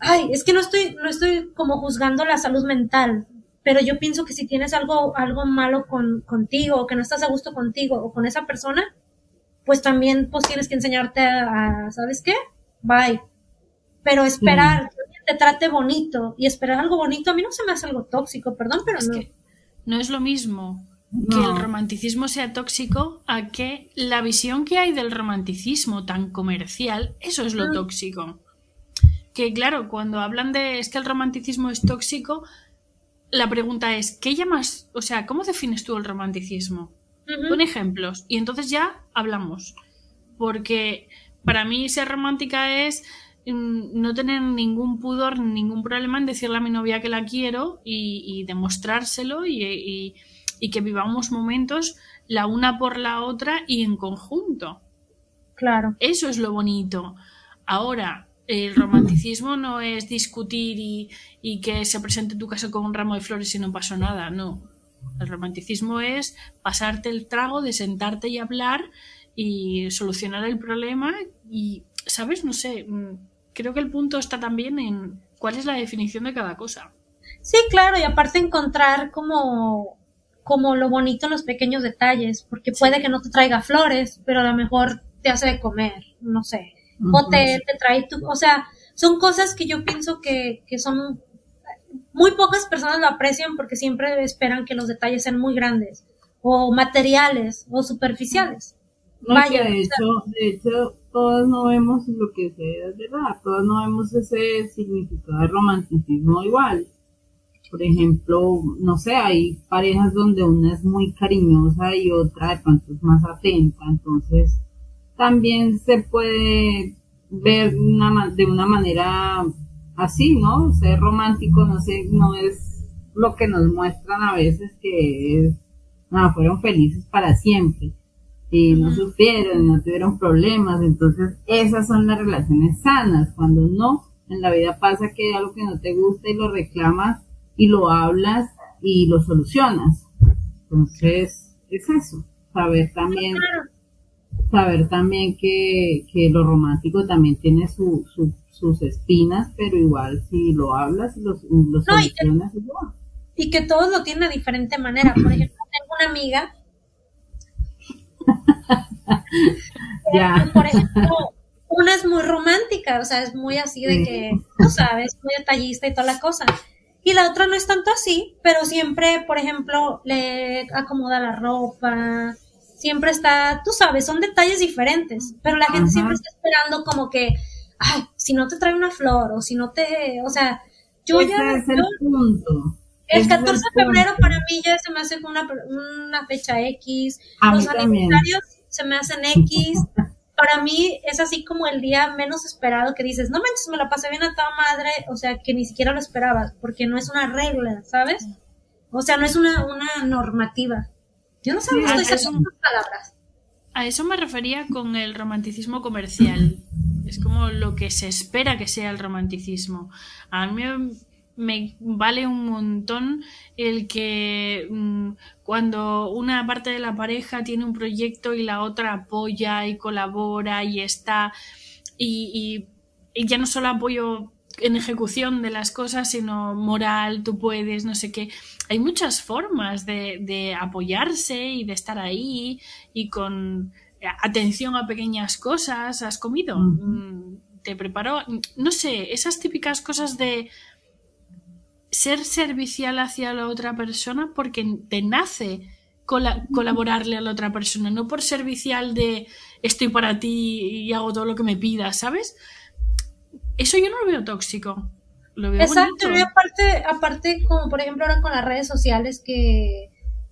ay, es que no estoy, no estoy como juzgando la salud mental, pero yo pienso que si tienes algo, algo malo con, contigo, o que no estás a gusto contigo o con esa persona, pues también pues tienes que enseñarte a, ¿sabes qué? Bye. Pero esperar que alguien te trate bonito y esperar algo bonito, a mí no se me hace algo tóxico, perdón, pero Es no. que no es lo mismo que el romanticismo sea tóxico a que la visión que hay del romanticismo tan comercial, eso es lo Mm. tóxico. Que claro, cuando hablan de es que el romanticismo es tóxico, la pregunta es, ¿qué llamas? O sea, ¿cómo defines tú el romanticismo? Ujú. Pon ejemplos y entonces ya hablamos. Porque para mí ser romántica es mm, no tener ningún pudor, ningún problema en decirle a mi novia que la quiero y, y demostrárselo y, y- y que vivamos momentos la una por la otra y en conjunto. Claro. Eso es lo bonito. Ahora, el romanticismo no es discutir y, y que se presente tu casa con un ramo de flores y no pasó nada, no. El romanticismo es pasarte el trago de sentarte y hablar y solucionar el problema y, ¿sabes? No sé, mm, creo que el punto está también en cuál es la definición de cada cosa. Sí, claro, y aparte encontrar como, como lo bonito en los pequeños detalles, porque puede que no te traiga flores, pero a lo mejor te hace de comer, no sé, o te, te, trae tu, o sea, son cosas que yo pienso que, que son, muy pocas personas lo aprecian porque siempre esperan que los detalles sean muy grandes, o materiales, o superficiales. Vaya, de hecho, de hecho, todos no vemos lo que es verdad, todos no vemos ese significado de romanticismo igual. Por ejemplo, no sé, hay parejas donde una es muy cariñosa y otra de pronto es más atenta, entonces también se puede ver una, de una manera así, ¿no? Ser romántico no sé, no es lo que nos muestran a veces que es, no, fueron felices para siempre y no sufrieron, no tuvieron problemas, entonces esas son las relaciones sanas, cuando no, en la vida pasa que algo que no te gusta y lo reclamas y lo hablas y lo solucionas. Entonces, es eso, saber también, saber también que, que lo romántico también tiene su, sus espinas, pero igual si lo hablas y lo, solucionas, y que, y que todos lo tienen de diferente manera. Por ejemplo, tengo una amiga ya. Por ejemplo, una es muy romántica, o sea, es muy así de que, tú sabes, muy detallista y toda la cosa. Y la otra no es tanto así, pero siempre, por ejemplo, le acomoda la ropa, siempre está, tú sabes, son detalles diferentes, pero la gente siempre está esperando como que, ay, si no te trae una flor, o si no te, o sea, yo ya... Es el punto. El 14 de febrero para mí ya se me hace una, una fecha X. Los aniversarios se me hacen X. para mí es así como el día menos esperado que dices, no manches, me la pasé bien a toda madre, o sea, que ni siquiera lo esperabas, porque no es una regla, ¿sabes? O sea, no es una, una normativa. Yo no sé, no estoy haciendo palabras. A eso me refería con el romanticismo comercial. Es como lo que se espera que sea el romanticismo. A mí me vale un montón el que mm, cuando una parte de la pareja tiene un proyecto y la otra apoya y colabora y está y, ya no solo apoyo en ejecución de las cosas, sino moral, tú puedes, no sé qué. Hay muchas formas de, apoyarse y de estar ahí y con atención a pequeñas cosas. ¿Has comido? Mm, ¿Te preparo? No sé, esas típicas cosas de ser servicial hacia la otra persona porque te nace colaborarle a la otra persona, no por servicial de estoy para ti y hago todo lo que me pidas, ¿sabes? Eso yo no lo veo tóxico. Lo veo Exacto, y aparte, aparte, como por ejemplo ahora con las redes sociales que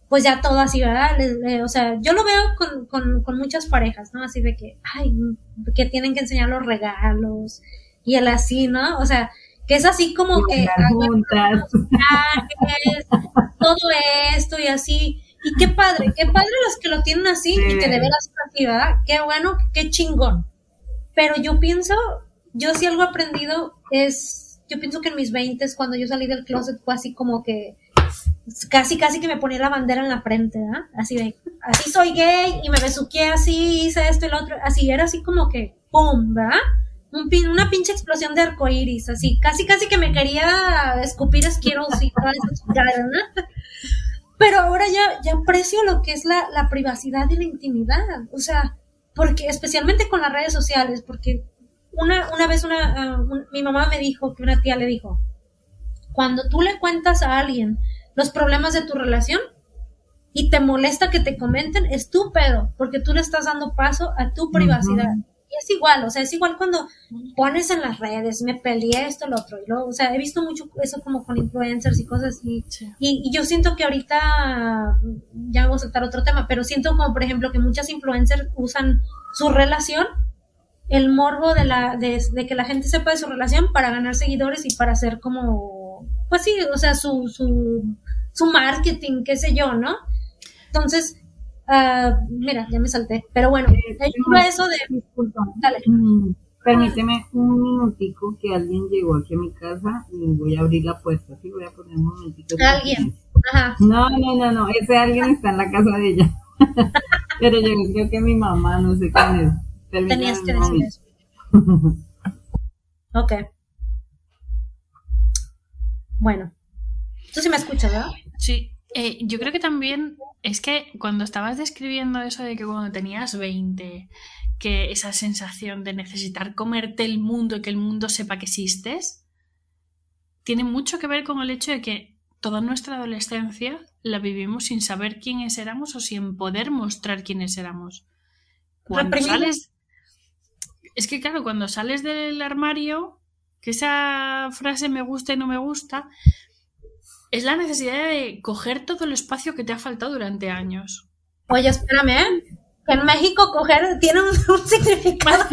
pues ya todo así, ¿verdad? o sea, yo lo veo con, con, con, muchas parejas, ¿no? Así de que, ay, que tienen que enseñar los regalos y el así, ¿no? O sea, que es así como que todo esto y así. Y qué padre, qué padre los que lo tienen así y que de veras así, ¿verdad? Qué bueno, qué chingón. Pero yo pienso, yo sí algo aprendido es, yo pienso que en mis 20 cuando yo salí del closet fue así como que casi casi que me ponía la bandera en la frente, ¿verdad? Así de, así soy gay y me besuqué así, hice esto y lo otro, así era así como que, ¡pum! ¿verdad? Una pinche explosión de arcoíris, así, casi casi que me quería escupir esquiros y todas esas. Pero ahora ya, ya aprecio lo que es la, la privacidad y la intimidad, o sea, porque especialmente con las redes sociales, porque una, una vez una, ah, mi mamá me dijo que una tía le dijo, cuando tú le cuentas a alguien los problemas de tu relación y te molesta que te comenten, es tu pedo, porque tú le estás dando paso a tu privacidad. Es igual, o sea, es igual cuando pones en las redes, me peleé esto, lo otro, y luego, o sea, he visto mucho eso como con influencers y cosas así. Y, yo siento que ahorita, ya voy a saltar otro tema, pero siento como, por ejemplo, que muchas influencers usan su relación, el morbo de, la, de, que la gente sepa de su relación para ganar seguidores y para hacer como, pues sí, o sea, su, su, su marketing, qué sé yo, ¿no? Entonces, Uh, mira, ya me salté. Pero bueno, eh, eso de. Disculpa. Dale. Mm, permíteme un minutico que alguien llegó aquí a mi casa y voy a abrir la puerta. Sí, voy a poner un momentito. Alguien. Ajá. No, no, no, no. Ese alguien está en la casa de ella. Pero yo creo que mi mamá, no sé quién es. Tenías que decir eso. ok. Bueno. Tú sí me escuchas, ¿verdad? Sí. Eh, yo creo que también es que cuando estabas describiendo eso de que cuando tenías 20, que esa sensación de necesitar comerte el mundo y que el mundo sepa que existes, tiene mucho que ver con el hecho de que toda nuestra adolescencia la vivimos sin saber quiénes éramos o sin poder mostrar quiénes éramos. Cuando sales. Es que, claro, cuando sales del armario, que esa frase me gusta y no me gusta, es la necesidad de coger todo el espacio que te ha faltado durante años. Oye, espérame, ¿eh? en México coger tiene un, significado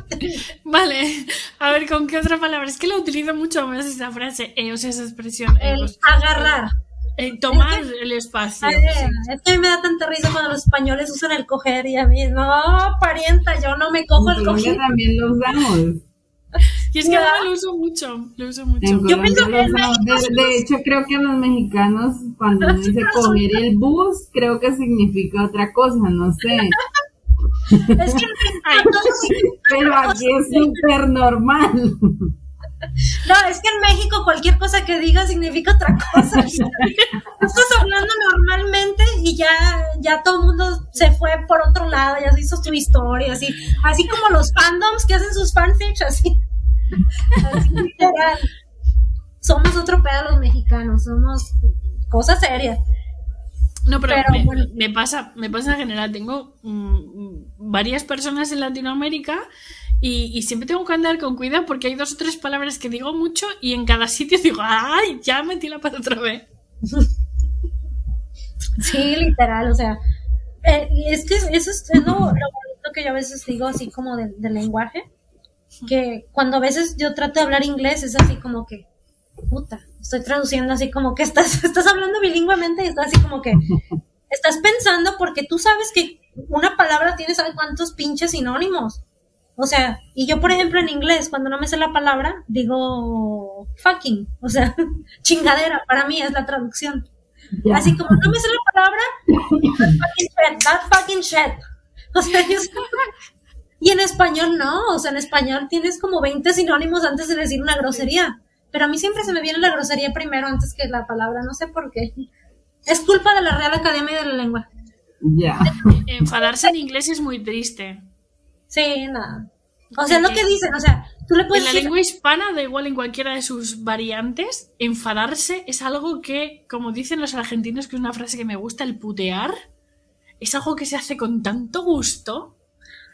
Vale, a ver, ¿con qué otra palabra? Es que la utilizo mucho más esa frase, eh, o sea, esa expresión. Eh, el agarrar. Eh, tomar el espacio. Es que a mí me da tanta risa cuando los españoles usan el coger y a mí, no, parienta, yo no me cojo el coger. también lo usamos. Y es que ahora lo uso mucho, lo uso mucho. Yo pienso que de, hecho, creo que los mexicanos, cuando dice coger el bus, creo que significa otra cosa, no sé. Es que Pero aquí es súper normal. No, es que en México cualquier cosa que diga significa otra cosa. Estás hablando normalmente y ya, ya todo el mundo se fue por otro lado, ya se hizo su historia, así, así como los fandoms que hacen sus fanfics, así. Así literal. Somos otro pedo los mexicanos, somos cosas serias. No, pero, me, pasa, me pasa en general. Tengo mm, varias personas en Latinoamérica y, siempre tengo que andar con cuidado porque hay dos o tres palabras que digo mucho y en cada sitio digo, ¡ay! Ya metí la pata otra vez. Sí, literal, o sea, eh, es que eso es lo, bonito que yo a veces digo así como del, lenguaje, que cuando a veces yo trato de hablar inglés es así como que, puta, estoy traduciendo así como que estás, estás hablando bilingüemente y estás así como que, estás pensando porque tú sabes que una palabra tiene sabe cuántos pinches sinónimos. O sea, y yo, por ejemplo, en inglés, cuando no me sé la palabra, digo fucking, o sea, chingadera, para mí es la traducción. Así como no me sé la palabra, fucking shit, that fucking shit. O sea, y en español no, o sea, en español tienes como 20 sinónimos antes de decir una grosería. Pero a mí siempre se me viene la grosería primero antes que la palabra, no sé por qué. Es culpa de la Real Academia de la Lengua. Ya. Enfadarse en inglés es muy triste. Sí, nada. O sea, lo que dicen, o sea, tú le puedes En la lengua hispana, da igual en cualquiera de sus variantes, enfadarse es algo que, como dicen los argentinos, que es una frase que me gusta, el putear, es algo que se hace con tanto gusto.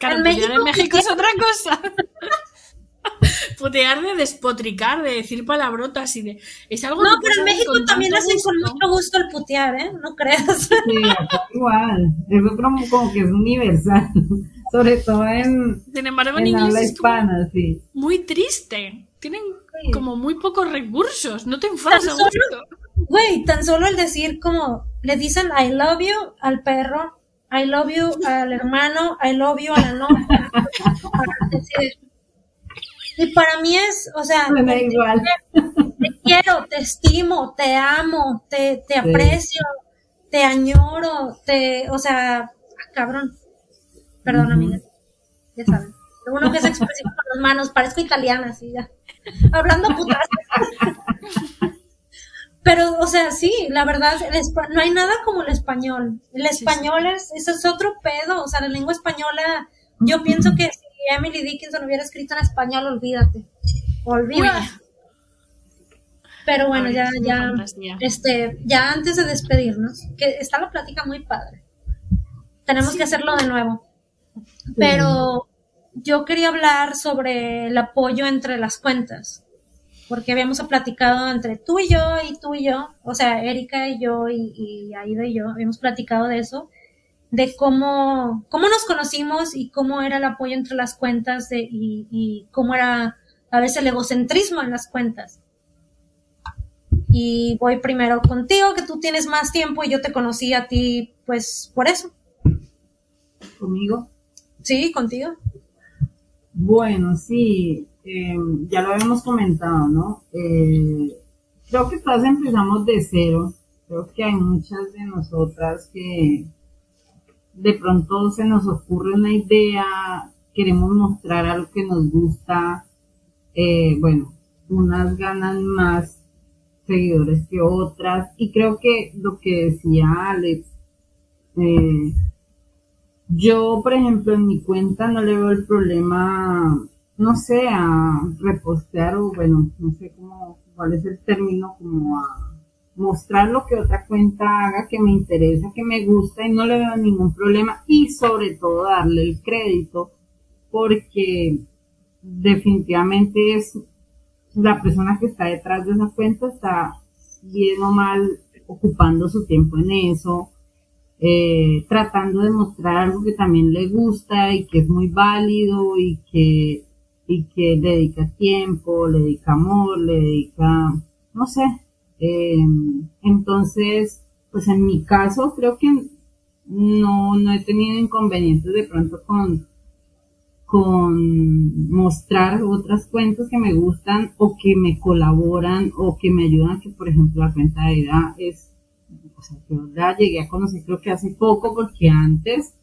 Claro, en México, en México es otra cosa. putear de despotricar, de decir palabrotas y de... Es algo no, pero en México también hacen con mucho gusto el putear, ¿eh? No creas. Sí, igual. Es como, como que es universal sobre todo en, Sin embargo, en, inglés hispana, sí. Muy triste. Tienen como muy pocos recursos. No te enfadas a Güey, tan solo el decir como le dicen I love you al perro, I love you al hermano, I love you a la novia. y para mí es, o sea, te, igual. te, quiero, te estimo, te amo, te, te aprecio, te añoro, te, o sea, cabrón. Perdón, amiga. Ya saben. Uno que es expresivo con las manos, parezco italiana, así ya. Hablando putas. Pero, o sea, sí, la verdad, no hay nada como el español. El español es, eso es otro pedo. O sea, la lengua española, yo pienso que si Emily Dickinson hubiera escrito en español, olvídate. Olvídate. Pero bueno, ya, ya, este, ya antes de despedirnos, que está la plática muy padre. Tenemos que hacerlo de nuevo. Pero yo quería hablar sobre el apoyo entre las cuentas, porque habíamos platicado entre tú y yo y tú y yo, o sea, Erika y yo y, Aida y yo, habíamos platicado de eso, de cómo, cómo nos conocimos y cómo era el apoyo entre las cuentas y, y cómo era a veces el egocentrismo en las cuentas. Y voy primero contigo, que tú tienes más tiempo y yo te conocí a ti, pues por eso. ¿Conmigo? Sí, contigo. Bueno, sí, eh, ya lo habíamos comentado, ¿no? Eh, creo que todas empezamos de cero. Creo que hay muchas de nosotras que de pronto se nos ocurre una idea, queremos mostrar algo que nos gusta, eh, bueno, unas ganan más seguidores que otras, y creo que lo que decía Alex, eh, yo, por ejemplo, en mi cuenta no le veo el problema, no sé, a repostear o, bueno, no sé cómo, cuál es el término, como a mostrar lo que otra cuenta haga que me interesa, que me gusta y no le veo ningún problema. Y sobre todo darle el crédito porque definitivamente es la persona que está detrás de esa cuenta está bien o mal ocupando su tiempo en eso, eh, tratando de mostrar algo que también le gusta y que es muy válido y que, y que le dedica tiempo, le dedica amor, le dedica, no sé, eh, entonces, pues en mi caso creo que no, no he tenido inconvenientes de pronto con, con mostrar otras cuentas que me gustan o que me colaboran o que me ayudan, que por ejemplo la cuenta de edad es, o sea, yo la llegué a conocer creo que hace poco porque antes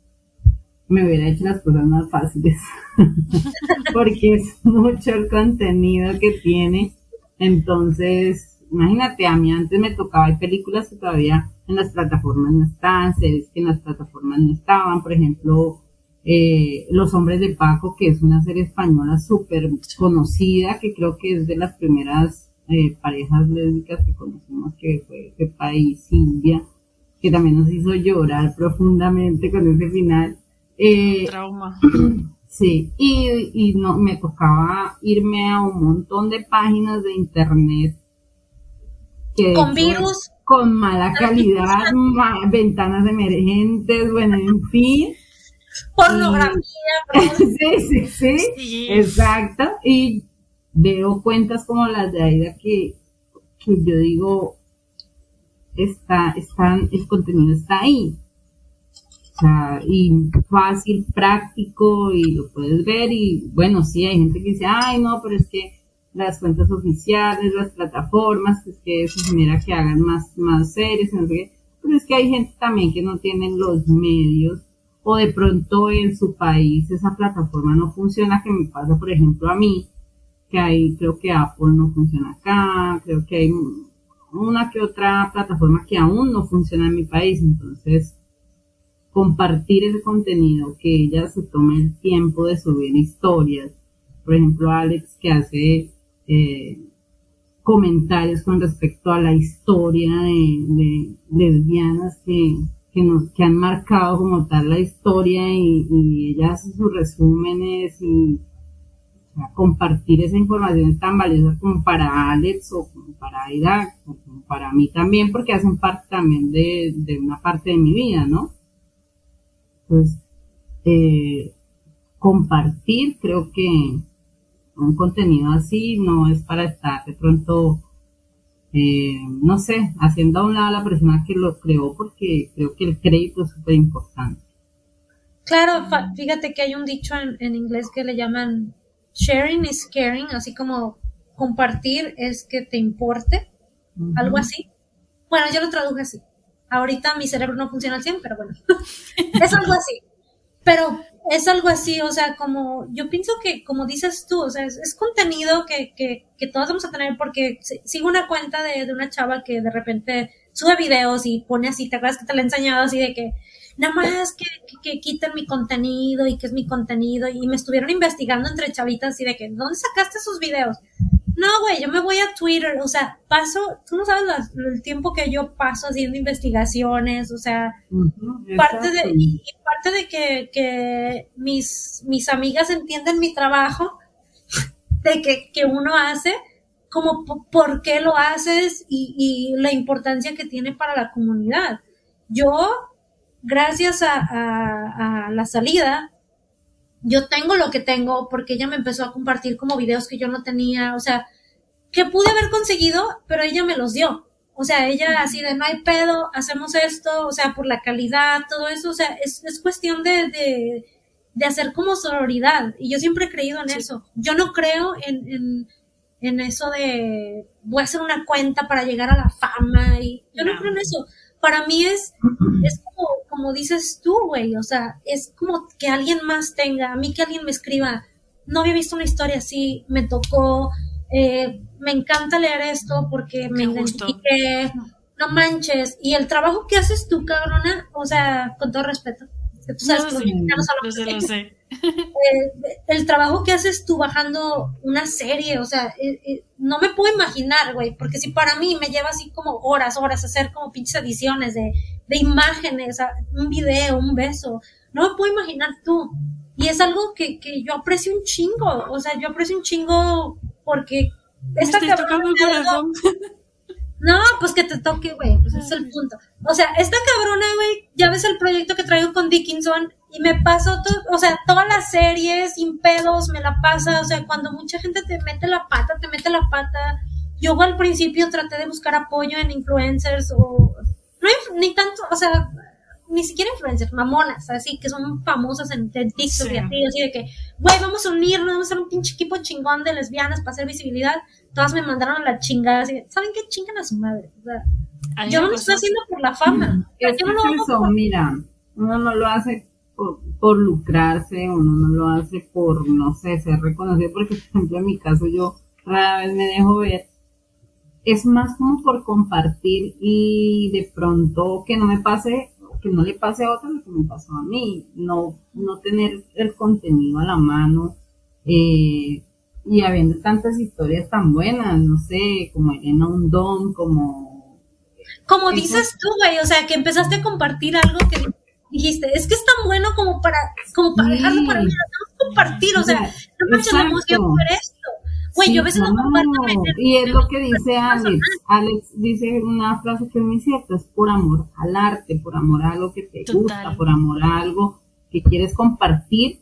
me hubiera hecho las cosas más fáciles. Porque es mucho el contenido que tiene. Entonces imagínate, a mí antes me tocaba, hay películas que todavía en las plataformas no están, series que en las plataformas no estaban, por ejemplo, eh, Los Hombres de Paco, que es una serie española súper conocida, que creo que es de las primeras eh, parejas lésbicas que conocimos, que fue de país Silvia, que también nos hizo llorar profundamente con ese final. Eh, Trauma. Sí, y, y no, me tocaba irme a un montón de páginas de internet con virus. Con mala calidad, ventanas emergentes, bueno, en fin. Pornografía. sí, sí, sí, exacto. Y veo cuentas como las de Aida que, que yo digo, está, están, el contenido está ahí. Sea, y fácil, práctico, y lo puedes ver, y bueno, sí, hay gente que dice, ay, no, pero es que las cuentas oficiales, las plataformas, pues que eso genera que hagan más, más series, pero es que hay gente también que no tiene los medios o de pronto en su país esa plataforma no funciona, que me pasa por ejemplo a mí, que hay, creo que Apple no funciona acá, creo que hay una que otra plataforma que aún no funciona en mi país, entonces compartir ese contenido, que ella se tome el tiempo de subir historias, por ejemplo Alex que hace eh, comentarios con respecto a la historia de, lesbianas que, que, nos, que han marcado como tal la historia y, y ella hace sus resúmenes y compartir esa información tan valiosa como para Alex o como para Aida, o como para mí también, porque hacen parte también de, de una parte de mi vida, ¿no? Pues eh, compartir creo que, un contenido así no es para estar de pronto, eh, no sé, haciendo a un lado a la persona que lo creó porque creo que el crédito es súper importante. Claro, fíjate que hay un dicho en, inglés que le llaman sharing is caring, así como compartir es que te importe, algo así. Bueno, yo lo traduje así. Ahorita mi cerebro no funciona al 100, pero bueno, es algo así. Pero es algo así, o sea, como yo pienso que, como dices tú, o sea, es, contenido que, que, que, todos vamos a tener porque sigo una cuenta de, de, una chava que de repente sube videos y pone así, te acuerdas que te la he enseñado así de que nada más que, que, quiten mi contenido y que es mi contenido y me estuvieron investigando entre chavitas y de que, ¿dónde sacaste esos videos? No, güey, yo me voy a Twitter, o sea, paso, tú no sabes el tiempo que yo paso haciendo investigaciones, o sea, parte de, y, parte de que, que, mis, mis amigas entienden mi trabajo, de que, que uno hace, como por qué lo haces y, y, la importancia que tiene para la comunidad. Yo, gracias a, a, a la salida, yo tengo lo que tengo porque ella me empezó a compartir como videos que yo no tenía, o sea, que pude haber conseguido, pero ella me los dio. O sea, ella así de no hay pedo, hacemos esto, o sea, por la calidad, todo eso, o sea, es, es cuestión de, de, de, hacer como sororidad. Y yo siempre he creído en eso. Yo no creo en, en, en, eso de voy a hacer una cuenta para llegar a la fama y yo no creo en eso. Para mí es, es como, como dices tú, güey, o sea, es como que alguien más tenga, a mí que alguien me escriba, no había visto una historia así, me tocó, eh, me encanta leer esto porque me identifiqué, no manches, y el trabajo que haces tú, cabrona, o sea, con todo respeto, tú sabes que los lo sé. Eh, el trabajo que haces tú bajando una serie, o sea, eh, eh, no me puedo imaginar, güey, porque si para mí me lleva así como horas, horas hacer como pinches ediciones de, de imágenes, un video, un beso, no me puedo imaginar tú. Y es algo que, que yo aprecio un chingo, o sea, yo aprecio un chingo porque esta tocando el corazón. No, pues que te toque, güey, pues ese es el punto. O sea, esta cabrona, güey, ya ves el proyecto que traigo con Dickinson y me paso todo, o sea, toda la serie sin pedos, me la pasa, o sea, cuando mucha gente te mete la pata, te mete la pata. Yo al principio traté de buscar apoyo en influencers o no ni tanto, o sea, ni siquiera influencers, mamonas, así que son famosas en, TikTok y así, así de que, güey, vamos a unirnos, vamos a ser un pinche equipo chingón de lesbianas para hacer visibilidad. Todas me mandaron a la chingada, así, ¿saben qué? Chingan a su madre. O sea, yo no lo estoy haciendo por la fama. Es yo no lo hago eso, mira, uno no lo hace por, por, lucrarse, uno no lo hace por, no sé, ser reconocido, porque, por ejemplo, en mi caso yo rara vez me dejo ver es más como por compartir y de pronto que no me pase que no le pase a otro lo que me pasó a mí, no, no tener el contenido a la mano, eh, y habiendo tantas historias tan buenas, no sé, como Elena Undón, como... Como dices tú, güey, o sea, que empezaste a compartir algo que dijiste, es que es tan bueno como para, como para dejarlo para mí, lo compartir, o sea, no me la emoción por esto. Güey, yo a veces no, Y es lo que dice Alex. Alex dice una frase que es muy cierta, es por amor al arte, por amor a algo que te gusta, por amor a algo que quieres compartir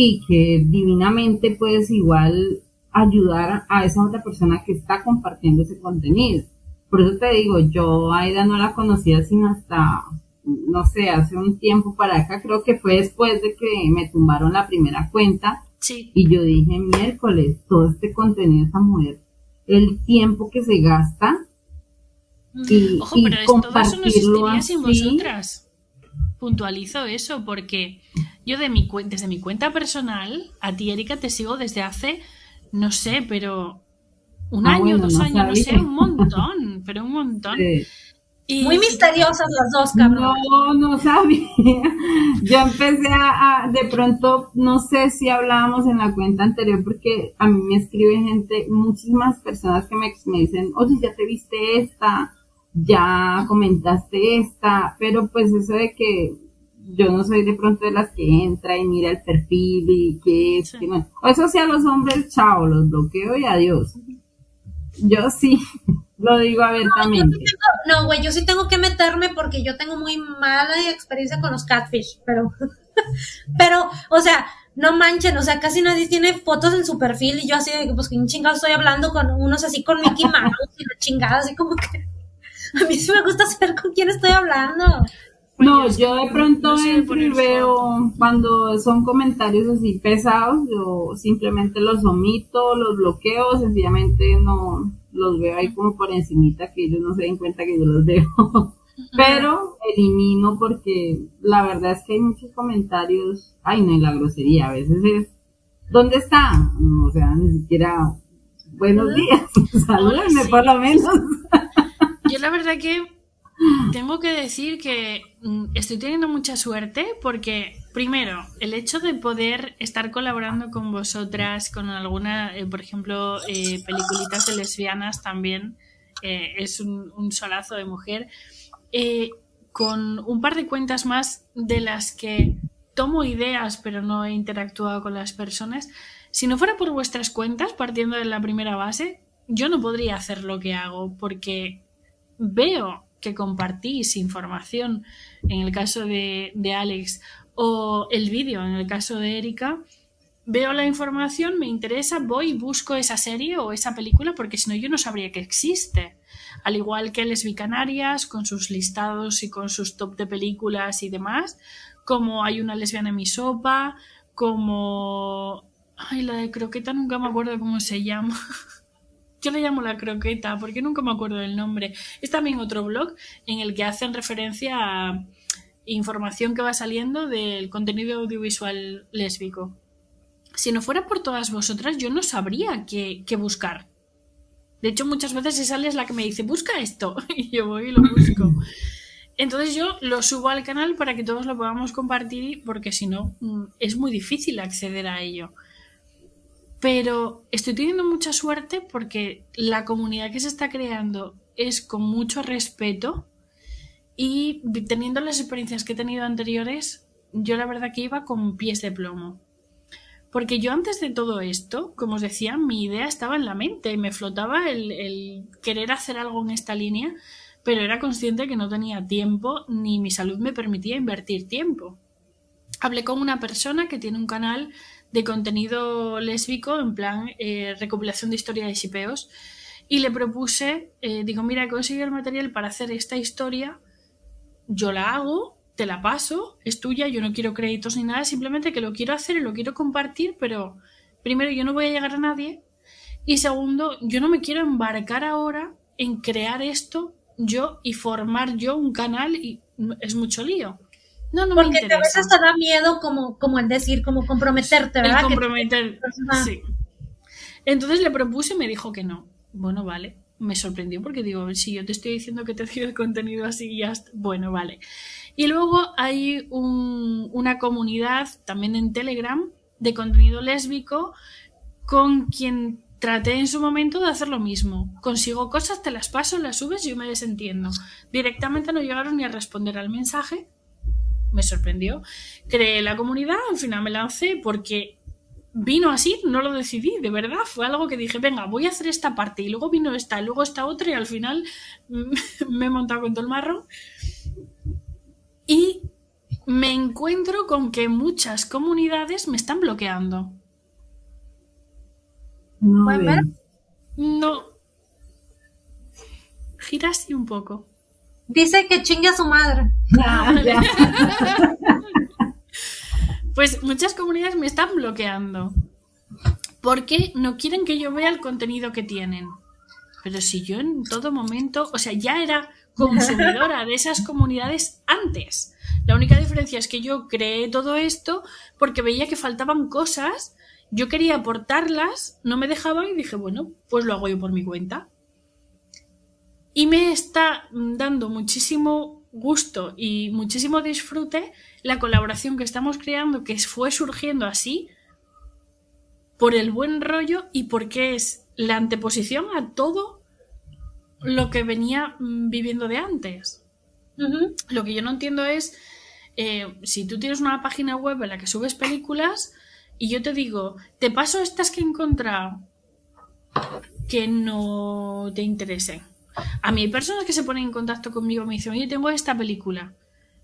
y que divinamente puedes igual ayudar a esa otra persona que está compartiendo ese contenido. Por eso te digo, yo Aida no la conocía sino hasta, no sé, hace un tiempo para acá, creo que fue después de que me tumbaron la primera cuenta y yo dije, miércoles, todo este contenido de esta mujer, el tiempo que se gasta y, Ojo, pero todo eso no existiría sin vosotras. Puntualizo eso porque yo de mi, desde mi cuenta personal, a ti Erika te sigo desde hace, no sé, pero un ah, año, dos años, no sé, un montón, pero un montón. Muy misteriosas las dos, cabrón. No, no sabía. Yo empecé a, de pronto, no sé si hablábamos en la cuenta anterior, porque a mí me escribe gente, muchísimas personas que me, me dicen, oye, ya te viste esta, ya comentaste esta, pero pues eso de que yo no soy de pronto de las que entra y mira el perfil y que es, que no. O eso sí a los hombres, chao, los bloqueo y adiós. Yo sí. Lo digo abiertamente. No, güey, yo sí tengo que meterme porque yo tengo muy mala experiencia con los catfish, pero, pero, o sea, no manchen, o sea, casi nadie tiene fotos en su perfil y yo así de que, pues, que chingado estoy hablando con unos así con Mickey Mouse y la chingada, así como que, a mí sí me gusta saber con quién estoy hablando. No, yo de pronto veo cuando son comentarios así pesados, yo simplemente los omito, los bloqueo, sencillamente no, los veo ahí como por encimita que ellos no se den cuenta que yo los veo. Pero elimino porque la verdad es que hay muchos comentarios, ay no, y la grosería a veces es, ¿dónde está? o sea, ni siquiera, buenos días, salúdenme por lo menos. Yo la verdad que tengo que decir que mm, estoy teniendo mucha suerte porque, primero, el hecho de poder estar colaborando con vosotras, con alguna, eh, por ejemplo, eh, peliculitas de lesbianas también, eh, es un, solazo de mujer, con un par de cuentas más de las que tomo ideas pero no he interactuado con las personas, si no fuera por vuestras cuentas, partiendo de la primera base, yo no podría hacer lo que hago porque veo que compartís información en el caso de, Alex o el vídeo en el caso de Erika, veo la información, me interesa, voy y busco esa serie o esa película porque si no yo no sabría que existe. Al igual que Lesbicanarias, con sus listados y con sus top de películas y demás, como hay una lesbiana en mi sopa, como... Ay, la de croqueta nunca me acuerdo cómo se llama. yo le llamo la croqueta porque nunca me acuerdo del nombre. Es también otro blog en el que hacen referencia a información que va saliendo del contenido audiovisual lésbico. Si no fuera por todas vosotras, yo no sabría qué, buscar. De hecho, muchas veces esa es la que me dice, busca esto, y yo voy y lo busco. Entonces yo lo subo al canal para que todos lo podamos compartir, porque si no, mm, es muy difícil acceder a ello. Pero estoy teniendo mucha suerte porque la comunidad que se está creando es con mucho respeto y teniendo las experiencias que he tenido anteriores, yo la verdad que iba con pies de plomo. Porque yo antes de todo esto, como os decía, mi idea estaba en la mente, me flotaba el, querer hacer algo en esta línea, pero era consciente que no tenía tiempo ni mi salud me permitía invertir tiempo. Hablé con una persona que tiene un canal de contenido lésbico, en plan eh, recopilación de historia de shipeos, y le propuse, eh, digo, mira, he conseguido el material para hacer esta historia, yo la hago, te la paso, es tuya, yo no quiero créditos ni nada, simplemente que lo quiero hacer y lo quiero compartir, pero primero yo no voy a llegar a nadie, y segundo, yo no me quiero embarcar ahora en crear esto yo y formar yo un canal y es mucho lío. No, no Porque a veces te da miedo como, como el decir, como comprometerte, ¿verdad? comprometer, sí. Entonces le propuse y me dijo que no. Bueno, vale. Me sorprendió porque digo, si yo te estoy diciendo que te doy el contenido así, ya bueno, vale. Y luego hay una comunidad también en Telegram de contenido lésbico con quien traté en su momento de hacer lo mismo. Consigo cosas, te las paso, las subes y yo me desentiendo. Directamente no llegaron ni a responder al mensaje me sorprendió. Creé la comunidad, al final me lancé porque vino así, no lo decidí, de verdad, fue algo que dije, venga, voy a hacer esta parte y luego vino esta, y luego esta otra y al final me he montado con todo el marrón. Y me encuentro con que muchas comunidades me están bloqueando. No. No. Gira así un poco. Dice que chingue a su madre. Ah, pues muchas comunidades me están bloqueando. Porque no quieren que yo vea el contenido que tienen. Pero si yo en todo momento, o sea, ya era consumidora de esas comunidades antes. La única diferencia es que yo creé todo esto porque veía que faltaban cosas, yo quería aportarlas, no me dejaban y dije, bueno, pues lo hago yo por mi cuenta. Y me está dando muchísimo gusto y muchísimo disfrute la colaboración que estamos creando, que fue surgiendo así, por el buen rollo y porque es la anteposición a todo lo que venía mm, viviendo de antes. Lo que yo no entiendo es, eh, si tú tienes una página web en la que subes películas y yo te digo, te paso estas que he encontrado que no te interesen a mí hay personas que se ponen en contacto conmigo y me dicen, oye, tengo esta película.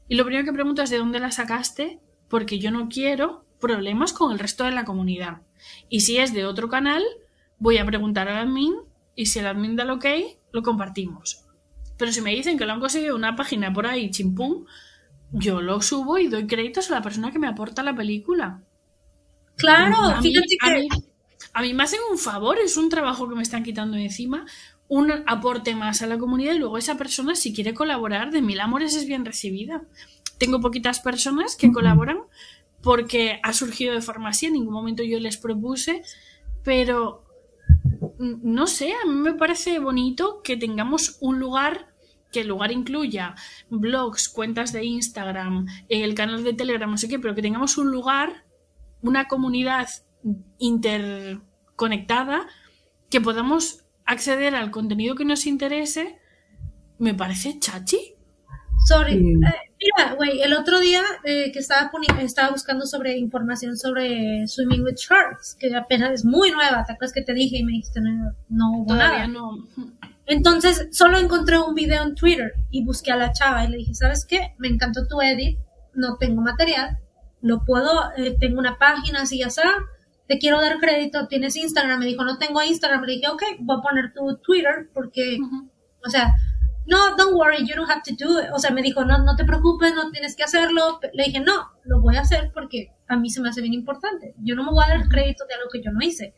Y lo primero que pregunto es de dónde la sacaste, porque yo no quiero problemas con el resto de la comunidad. Y si es de otro canal, voy a preguntar al admin y si el admin da el ok, lo compartimos. Pero si me dicen que lo han conseguido una página por ahí, chimpum, yo lo subo y doy créditos a la persona que me aporta la película. Claro, fíjate que... a mí me hacen un favor, es un trabajo que me están quitando encima, un aporte más a la comunidad y luego esa persona si quiere colaborar de mil amores es bien recibida. Tengo poquitas personas que colaboran porque ha surgido de forma así, en ningún momento yo les propuse, pero no sé, a mí me parece bonito que tengamos un lugar que el lugar incluya blogs, cuentas de Instagram, el canal de Telegram, no sé qué, pero que tengamos un lugar, una comunidad interconectada que podamos acceder al contenido que nos interese, me parece chachi. Sorry. Eh, mira, güey, el otro día eh, que estaba, estaba buscando sobre información sobre Swimming with Sharks, que apenas es muy nueva, ¿te acuerdas que te dije y me dijiste no, no Todavía no. Entonces, solo encontré un video en Twitter y busqué a la chava y le dije, ¿sabes qué? Me encantó tu edit, no tengo material, lo puedo, eh, tengo una página así ya está, te quiero dar crédito, tienes Instagram, me dijo, no tengo Instagram, le dije, ok, voy a poner tu Twitter porque, o sea, no, don't worry, you don't have to do it. O sea, me dijo, no, no te preocupes, no tienes que hacerlo. Le dije, no, lo voy a hacer porque a mí se me hace bien importante. Yo no me voy a dar crédito de algo que yo no hice.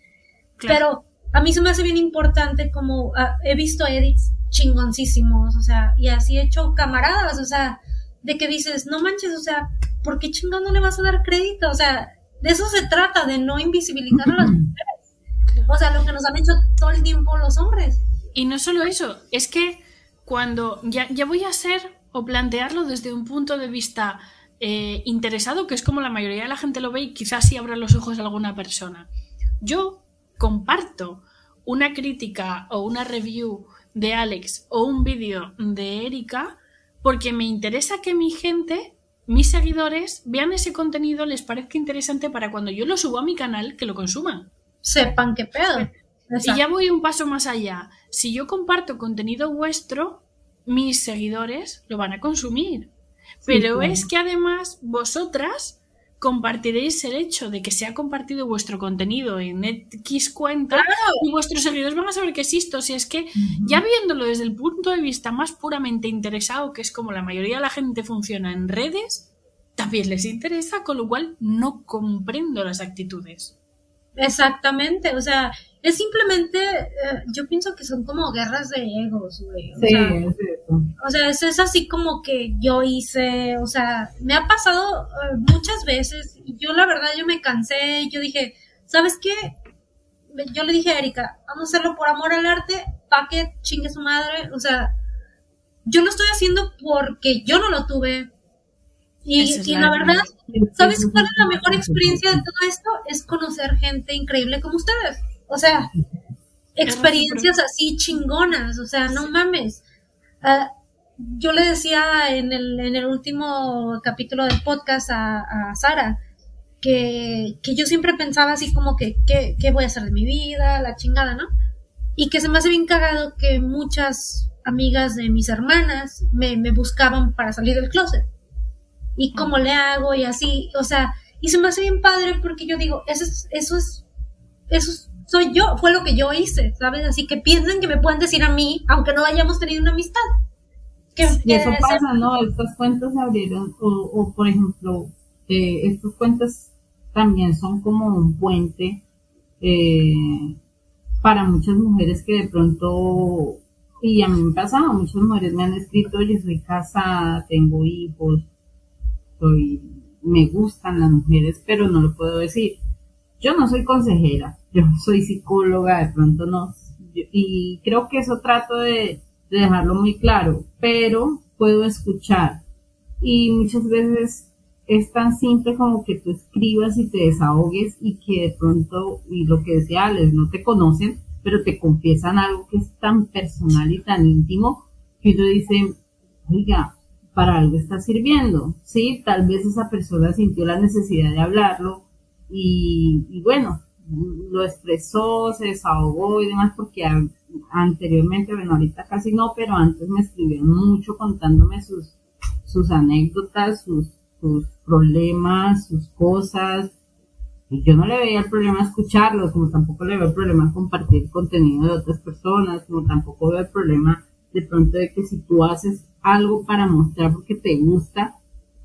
Pero a mí se me hace bien importante como ah, he visto edits chingoncísimos, o sea, y así he hecho camaradas, o sea, de que dices, no manches, o sea, ¿por qué chingón no le vas a dar crédito? O sea, de eso se trata, de no invisibilizar a las mujeres. O sea, lo que nos han hecho todo el tiempo los hombres. Y no solo eso, es que cuando ya, ya voy a ser o plantearlo desde un punto de vista eh, interesado, que es como la mayoría de la gente lo ve y quizás sí abra los ojos alguna persona. Yo comparto una crítica o una review de Alex o un vídeo de Erika porque me interesa que mi gente, mis seguidores, vean ese contenido, les parezca interesante para cuando yo lo subo a mi canal, que lo consuman. Sepan qué pedo. Y ya voy un paso más allá. Si yo comparto contenido vuestro, mis seguidores lo van a consumir. Pero es que además vosotras compartiréis el hecho de que se ha compartido vuestro contenido en X cuenta y vuestros seguidores van a saber que existo. Si es que ya viéndolo desde el punto de vista más puramente interesado, que es como la mayoría de la gente funciona en redes, también les interesa, con lo cual no comprendo las actitudes. Exactamente, o sea, es simplemente, eh, yo pienso que son como guerras de egos, güey. O Sí, sea, es eso. O sea, es, es así como que yo hice, o sea, me ha pasado eh, muchas veces y yo la verdad yo me cansé, yo dije, ¿sabes qué? Yo le dije a Erika, vamos a hacerlo por amor al arte, pa' que chingue su madre, o sea, yo lo estoy haciendo porque yo no lo tuve. Y, y la la verdad. ¿sabes cuál es la mejor experiencia de todo esto? Es conocer gente increíble como ustedes. O sea, experiencias así chingonas, o sea, no mames. Ah, yo le decía en el, en el último capítulo del podcast a, a Sara que, que yo siempre pensaba así como que, ¿qué, ¿qué voy a hacer de mi vida? La chingada, ¿no? Y que se me hace bien cagado que muchas amigas de mis hermanas me, me buscaban para salir del closet. Y cómo le hago y así, o sea, y se me hace bien padre porque yo digo, eso es, eso es, eso es- soy yo, fue lo que yo hice, ¿sabes? Así que piensen que me pueden decir a mí, aunque no hayamos tenido una amistad. Que, Y que eso ser- pasa, ¿no? Estas cuentas se abrieron, o, o por ejemplo, eh, estas cuentas también son como un puente eh, para muchas mujeres que de pronto, y a mí me pasaba, muchas mujeres me han escrito, oye, soy casada, tengo hijos, soy, me gustan las mujeres, pero no lo puedo decir. Yo no soy consejera, yo soy psicóloga, de pronto no, y creo que eso trato de, de dejarlo muy claro, pero puedo escuchar. Y muchas veces es tan simple como que tú escribas y te desahogues y que de pronto, y lo que decía Alex, no te conocen, pero te confiesan algo que es tan personal y tan íntimo que uno dice, oiga, para algo está sirviendo, ¿sí? Tal vez esa persona sintió la necesidad de hablarlo y, bueno, lo expresó, se desahogó y demás porque anteriormente, bueno, ahorita casi no, pero antes me escribieron mucho contándome sus, sus anécdotas, sus, sus problemas, sus cosas. Y yo no le veía el problema escucharlos, como tampoco le veo el problema compartir contenido de otras personas, como tampoco veo el problema de pronto de que si tú haces algo para mostrar porque te gusta,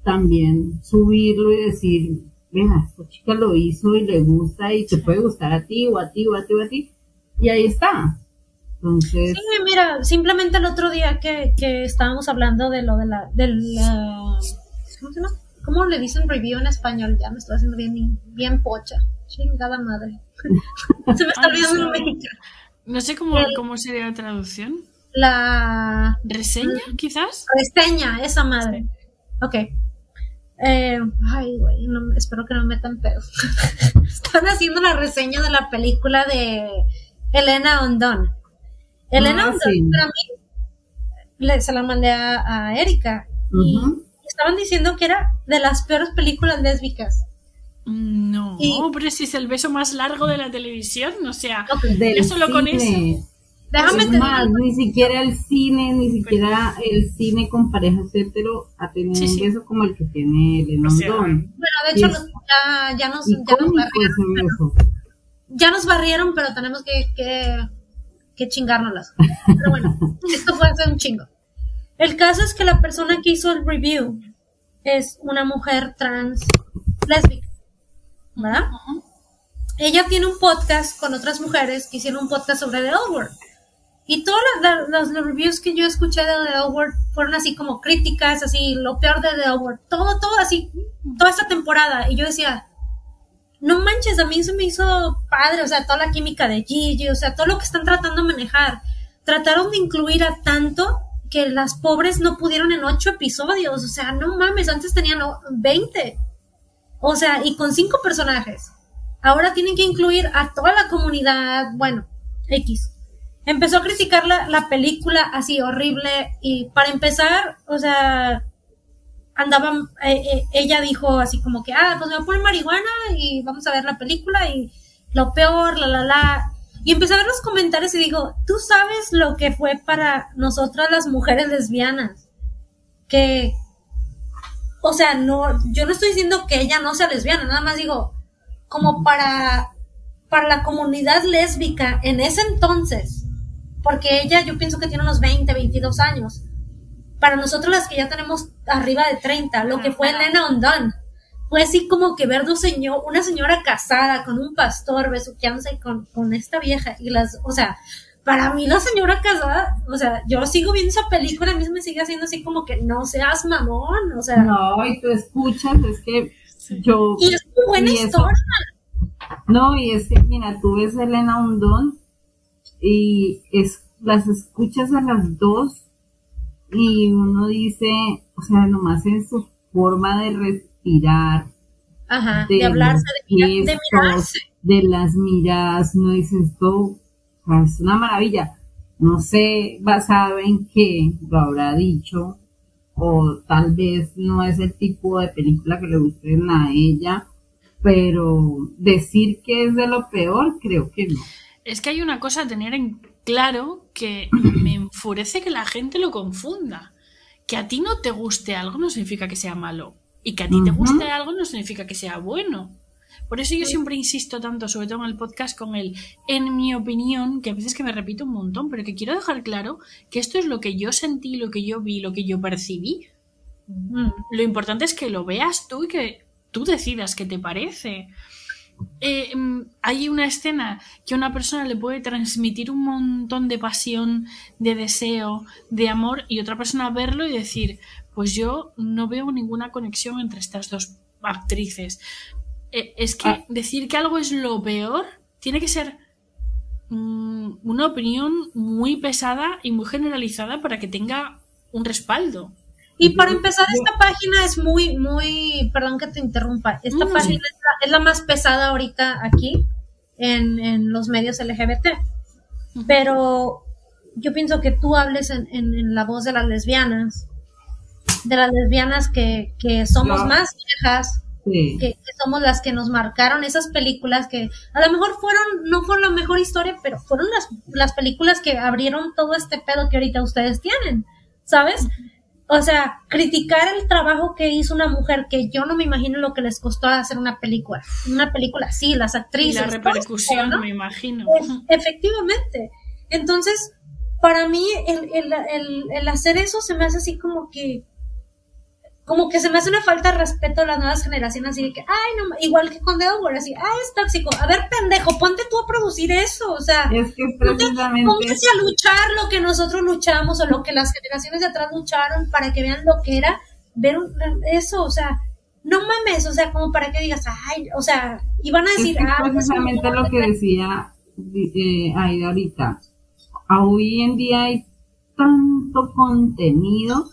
también subirlo y decir, mira, esta chica lo hizo y le gusta y te puede gustar a ti o a ti o a ti o a ti. Y ahí está. Entonces, Sí, mira, simplemente el otro día que, que estábamos hablando de lo de la, del, ah, ¿cómo se llama? ¿Cómo le dicen review en español? Ya me estoy haciendo bien, bien pocha. Chingada madre. se me está olvidando sí. el mexicano. No sé cómo, El- cómo sería la traducción. La ¿Reseña, quizás? reseña, esa madre. Ok. Eh, ay, güey, no- espero que no me metan pedos. Están haciendo la reseña de la película de Elena Ondón. Elena Ah, Ondón, sí. para mí, le- se la mandé a, a Erika. Y estaban diciendo que era de las peores películas lésbicas. Mm, No, Y- pero si es el beso más largo de la televisión, o sea, Ya solo con cine. Déjame Es más, ni siquiera el cine, ni siquiera el cine con parejas hetero ha tenido Sí, un sí. beso como el que tiene sea, Endón. bueno, de hecho nos- ya, ya nos, ya, nos barrieron, beso. ya nos barrieron, pero tenemos que, que, que chingárnoslas. Pero bueno, esto fue hace un chingo. El caso es que la persona que hizo el review es una mujer trans lésbica, ¿verdad? ella tiene un podcast con otras mujeres que hicieron un podcast sobre The L Word. Y todos los, los, reviews que yo escuché de The Word fueron así como críticas, así lo peor de The Word. Todo, todo así, toda esta temporada. Y yo decía, no manches, a mí se me hizo padre, o sea, toda la química de Gigi, o sea, todo lo que están tratando de manejar. Trataron de incluir a tanto que las pobres no pudieron en ocho episodios, o sea, no mames, antes tenían 20. O sea, y con cinco personajes. Ahora tienen que incluir a toda la comunidad, bueno, X. Empezó a criticar la, la película así horrible y para empezar, o sea, andaban, eh, eh, ella dijo así como que, ah, pues me voy a poner marihuana y vamos a ver la película y lo peor, la, la, la. Y empecé a ver los comentarios y digo, tú sabes lo que fue para nosotras las mujeres lesbianas. Que, o sea, no, yo no estoy diciendo que ella no sea lesbiana, nada más digo, como para, para la comunidad lésbica en ese entonces, porque ella yo pienso que tiene unos 20, 22 años para nosotros las que ya tenemos arriba de 30, lo que fue Elena Ondón, fue así como que ver dos señor, una señora casada con un pastor besuqueándose con, con esta vieja y las, o sea, para mí la señora casada, o sea, yo sigo viendo esa película, a mí me sigue haciendo así como que no seas mamón, o sea. No, y tú escuchas, es que yo... Y es muy buena historia. no, y es que, mira, tú ves a Elena Ondón y es, las escuchas a las dos y uno dice, o sea, nomás en su forma de respirar, de, hablarse, de, de, mirarse. De las miradas, no dice esto, es una maravilla. No sé basado en qué lo habrá dicho, o tal vez no es el tipo de película que le guste a ella, pero decir que es de lo peor, creo que no. Es que hay una cosa a tener en claro que me enfurece que la gente lo confunda. Que a ti no te guste algo no significa que sea malo. Y que a ti te guste algo no significa que sea bueno. Por eso yo siempre insisto tanto, sobre todo en el podcast, con el en mi opinión, que a veces que me repito un montón, pero que quiero dejar claro que esto es lo que yo sentí, lo que yo vi, lo que yo percibí. Lo importante es que lo veas tú y que tú decidas qué te parece. Eh, mm, hay una escena que a una persona le puede transmitir un montón de pasión, de deseo, de amor, y otra persona verlo y decir, pues yo no veo ninguna conexión entre estas dos actrices. Eh, es que ah. decir que algo es lo peor tiene que ser mm, una opinión muy pesada y muy generalizada para que tenga un respaldo. Y para empezar, esta página es muy, muy, perdón que te interrumpa, esta mm. página es la, más pesada ahorita aquí en, los medios LGBT. Pero yo pienso que tú hables en, la voz de las lesbianas, de las lesbianas que, somos más viejas, que, somos las que nos marcaron esas películas que a lo mejor fueron, no fueron la mejor historia, pero fueron las, las películas que abrieron todo este pedo que ahorita ustedes tienen, ¿sabes? O sea, criticar el trabajo que hizo una mujer que yo no me imagino lo que les costó hacer una película. Una película, sí, las actrices. Y la repercusión, me imagino. efectivamente. Entonces, para mí, el, el, hacer eso se me hace así como que como que se me hace una falta de respeto a las nuevas generaciones, así de que, ay, no, igual que con Delaware, así, ay, es tóxico. A ver, pendejo, ponte tú a producir eso, o sea, es que precisamente... póngase a luchar lo que nosotros luchamos o lo que las generaciones de atrás lucharon para que vean lo que era ver eso, o sea, no mames, o sea, como para que digas, ay, o sea, y van a decir, es ah, precisamente lo que decía eh, ahí ahorita. Hoy en día hay tanto contenido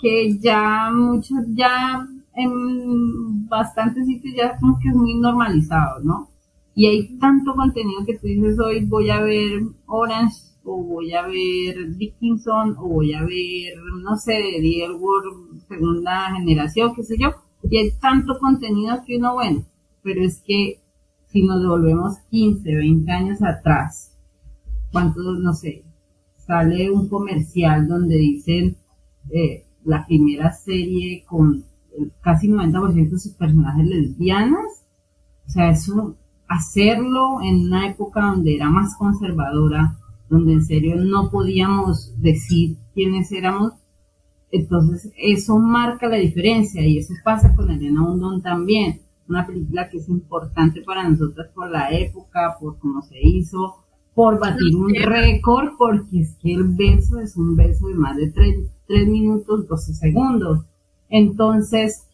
que ya muchos, ya en bastantes sitios ya como que es muy normalizado, ¿no? Y hay tanto contenido que tú dices hoy voy a ver Orange o voy a ver Dickinson o voy a ver, no sé, The World segunda generación, qué sé yo. Y hay tanto contenido que uno, bueno, pero es que si nos devolvemos 15, 20 años atrás, ¿cuántos, no sé, sale un comercial donde dicen, eh, la primera serie con casi 90% de sus personajes lesbianas. O sea, eso, hacerlo en una época donde era más conservadora, donde en serio no podíamos decir quiénes éramos, entonces eso marca la diferencia y eso pasa con Elena Undón también. una película que es importante para nosotras por la época, por cómo se hizo, por batir un récord, porque es que el beso es un beso de más de 3, minutos 12 segundos. Entonces,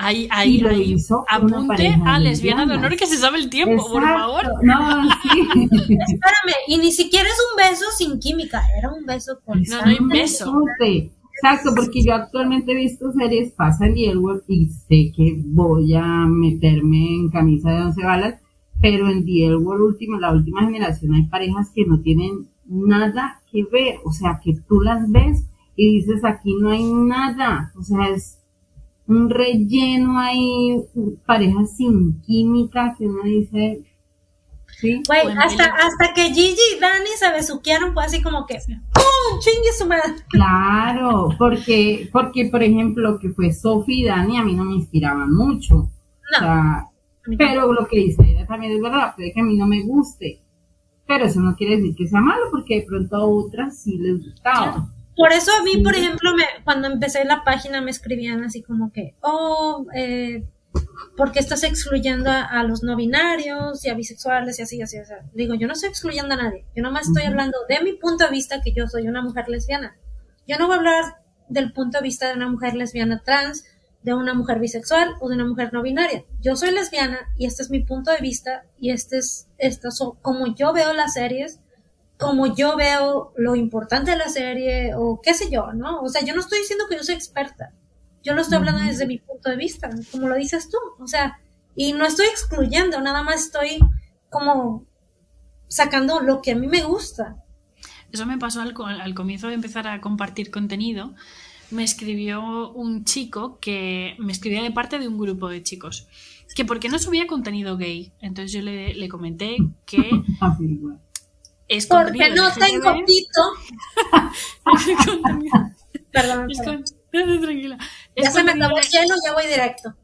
Ahí, ahí, ahí. Apunte a lesbiana de honor que se sabe el tiempo, por favor. No, sí. Espérame, y ni siquiera es un beso sin química, era un beso con No, no hay beso. Exacto, porque yo actualmente he visto series, pasa el Elwood y sé que voy a meterme en camisa de once balas, pero en The World último, la última generación hay parejas que no tienen nada que ver, o sea, que tú las ves y dices aquí no hay nada, o sea, es un relleno hay parejas sin química que uno dice, ¿sí? Güey, hasta, hasta que Gigi y Dani se besuquearon fue así como que, ¡pum! ¡Chingue su madre! Claro, porque, porque por ejemplo, que fue Sophie y Dani a mí no me inspiraban mucho. No. O sea, pero lo que dice ella también es verdad, puede que a mí no me guste. Pero eso no quiere decir que sea malo, porque de pronto a otras sí les gustaba. Por eso a mí, por ejemplo, me, cuando empecé la página me escribían así como que, oh, eh, ¿por qué estás excluyendo a, los no binarios y a bisexuales y así, así, así? Digo, yo no estoy excluyendo a nadie, yo nomás estoy hablando de mi punto de vista que yo soy una mujer lesbiana. Yo no voy a hablar del punto de vista de una mujer lesbiana trans, de una mujer bisexual o de una mujer no binaria. Yo soy lesbiana y este es mi punto de vista y este es, esto como yo veo las series, como yo veo lo importante de la serie o qué sé yo, ¿no? O sea, yo no estoy diciendo que yo soy experta, yo lo estoy hablando desde mi punto de vista, como lo dices tú, o sea, y no estoy excluyendo, nada más estoy como sacando lo que a mí me gusta. Eso me pasó al, al comienzo de empezar a compartir contenido me escribió un chico que me escribía de parte de un grupo de chicos que porque no subía contenido gay. Entonces yo le, comenté que es porque no tengo pito. perdón. tranquila. ya se me acabó el lleno, ya voy directo.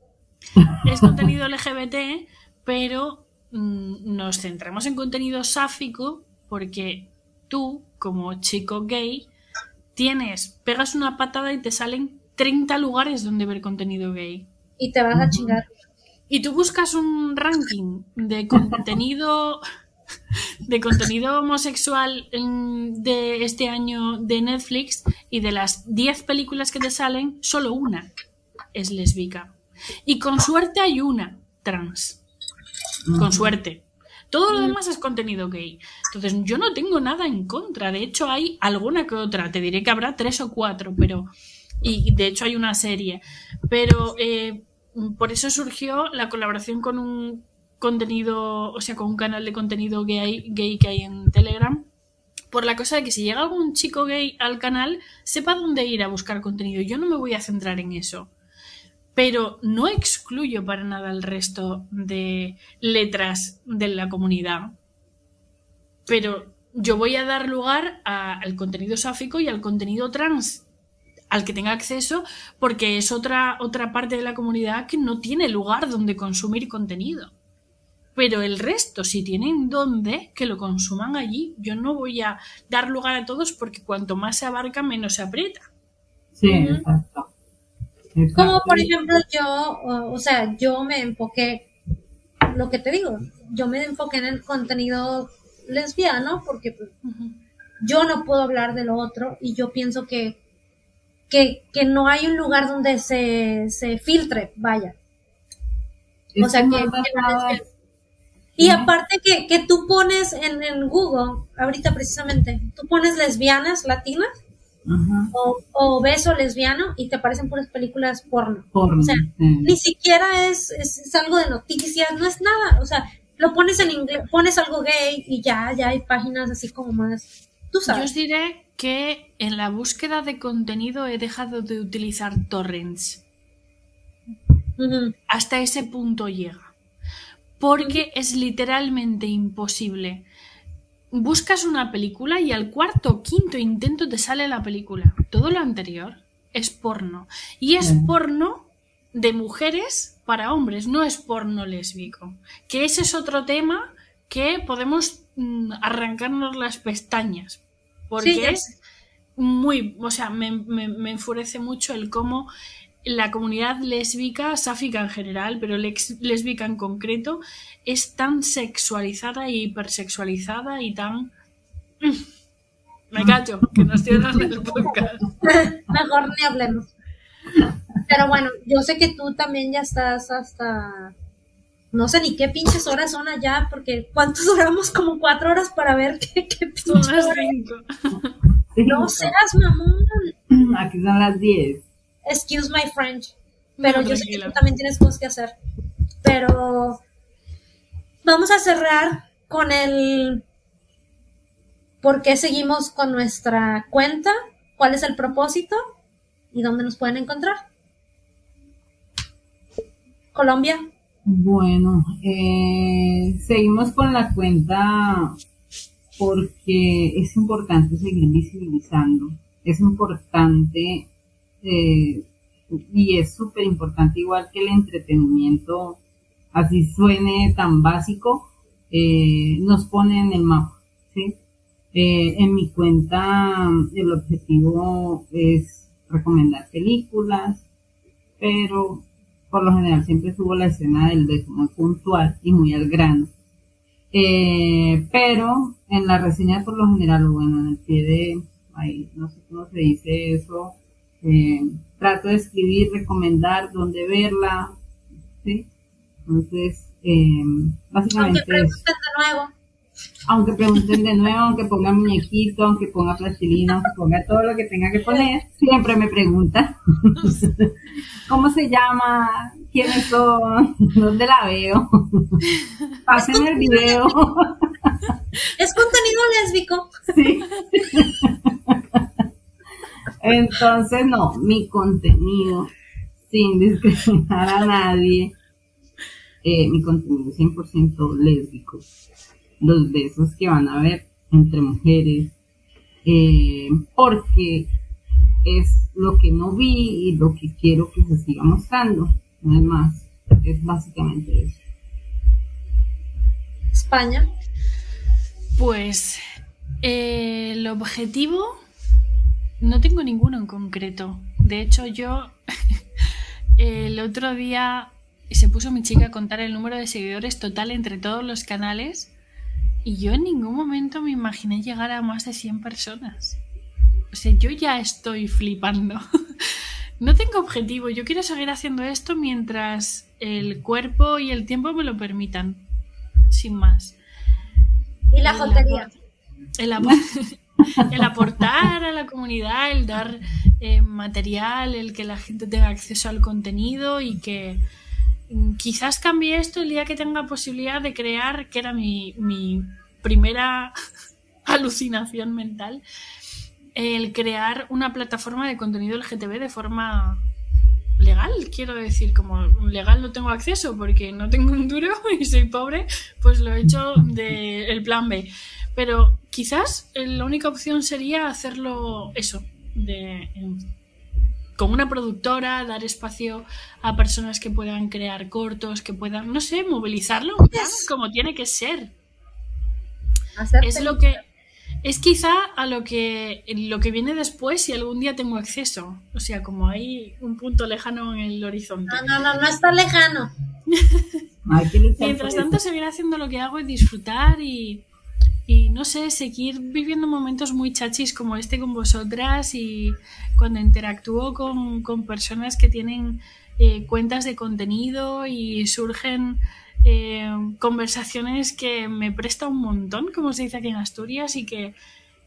Es contenido LGBT, pero mm, nos centramos en contenido sáfico porque tú, como chico gay, tienes, pegas una patada y te salen 30 lugares donde ver contenido gay. Y te vas a chingar. Y tú buscas un ranking de contenido de contenido homosexual de este año de Netflix y de las 10 películas que te salen, solo una es lésbica. Y con suerte hay una trans. Con suerte. Todo lo mm. demás es contenido gay. Entonces, yo no tengo nada en contra. De hecho, hay alguna que otra. Te diré que habrá tres o cuatro, pero. Y de hecho, hay una serie. Pero eh, por eso surgió la colaboración con un contenido, o sea, con un canal de contenido gay, gay que hay en Telegram. Por la cosa de que si llega algún chico gay al canal, sepa dónde ir a buscar contenido. Yo no me voy a centrar en eso pero no excluyo para nada el resto de letras de la comunidad. Pero yo voy a dar lugar al contenido sáfico y al contenido trans al que tenga acceso porque es otra, otra parte de la comunidad que no tiene lugar donde consumir contenido. Pero el resto, si tienen dónde, que lo consuman allí. Yo no voy a dar lugar a todos porque cuanto más se abarca, menos se aprieta. Sí, exacto. Como por ejemplo yo, o sea, yo me enfoqué, lo que te digo, yo me enfoqué en el contenido lesbiano porque pues, yo no puedo hablar de lo otro y yo pienso que, que, que no hay un lugar donde se, se filtre, vaya. O sea, que, y aparte que, que tú pones en, en Google, ahorita precisamente, tú pones lesbianas latinas o, o, beso lesbiano y te aparecen puras películas porno. o sea, ni siquiera es, es, algo de noticias, no es nada. O sea, lo pones en inglés, pones algo gay y ya, ya hay páginas así como más. Tú sabes. Yo os diré que en la búsqueda de contenido he dejado de utilizar torrents. Hasta ese punto llega. Porque es literalmente imposible buscas una película y al cuarto o quinto intento te sale la película. Todo lo anterior es porno. Y es porno de mujeres para hombres, no es porno lésbico. Que ese es otro tema que podemos mm, arrancarnos las pestañas. Porque es muy, o sea, me, me, enfurece mucho el cómo la comunidad lésbica, sáfica en general, pero lésbica en concreto, es tan sexualizada y hipersexualizada y tan... Me callo, que no estoy hablando del podcast. Mejor ni hablemos. Pero bueno, yo sé que tú también ya estás hasta no sé ni qué pinches horas son allá, porque ¿cuántos duramos? Como cuatro horas para ver qué, qué pinches No seas mamón. Aquí son las diez. Excuse my French. Pero yo sé que tú también tienes cosas que hacer. Pero vamos a cerrar con el por qué seguimos con nuestra cuenta, cuál es el propósito y dónde nos pueden encontrar. Colombia. Bueno, eh, seguimos con la cuenta porque es importante seguir visibilizando, es importante eh, y es súper importante igual que el entretenimiento, así suene tan básico, eh, nos pone en el mapa, ¿sí? en mi cuenta el objetivo es recomendar películas, pero por lo general siempre subo la escena del beso muy puntual y muy al grano. Eh, pero en la reseña por lo general, bueno, en el pie de, ahí, no sé cómo se dice eso, eh, trato de escribir, recomendar dónde verla, ¿sí? Entonces, eh, básicamente... Aunque pregunten de nuevo. Aunque pregunten de nuevo, aunque ponga muñequito, aunque ponga plastilina, aunque ponga todo lo que tenga que poner, siempre me preguntan. ¿Cómo se llama? ¿Quiénes son? ¿Dónde la veo? Pasen el video. Es contenido lésbico. Sí. Entonces, no, mi contenido, sin discriminar a nadie, eh, mi contenido es 100% lésbico. Los besos que van a ver entre mujeres, eh, porque es lo que no vi y lo que quiero que se siga mostrando. No es más, es básicamente eso. España. Pues eh, el objetivo no tengo ninguno en concreto. De hecho, yo el otro día se puso mi chica a contar el número de seguidores total entre todos los canales y yo en ningún momento me imaginé llegar a más de 100 personas. O sea, yo ya estoy flipando. no tengo objetivo, yo quiero seguir haciendo esto mientras el cuerpo y el tiempo me lo permitan. Sin más. ¿Y la jotería? El, el, aportar a la comunidad, el dar eh, material, el que la gente tenga acceso al contenido y que mm, quizás cambie esto el día que tenga posibilidad de crear, que era mi, mi primera alucinación mental, el crear una plataforma de contenido LGTB de forma legal, quiero decir, como legal no tengo acceso porque no tengo un duro y soy pobre, pues lo he hecho del el plan B. Pero quizás eh, la única opción sería hacerlo eso, de, con una productora, dar espacio a personas que puedan crear cortos, que puedan, no sé, movilizarlo como tiene que ser. es lo que es quizá a lo que, lo que viene después si algún día tengo acceso. O sea, como hay un punto lejano en el horizonte. No, no, no, no está lejano. Mientras tanto, seguir haciendo lo que hago y disfrutar y, y, no sé, seguir viviendo momentos muy chachis como este con vosotras y cuando interactúo con, con personas que tienen eh, cuentas de contenido y surgen eh, conversaciones que me presta un montón, como se dice aquí en Asturias, y que,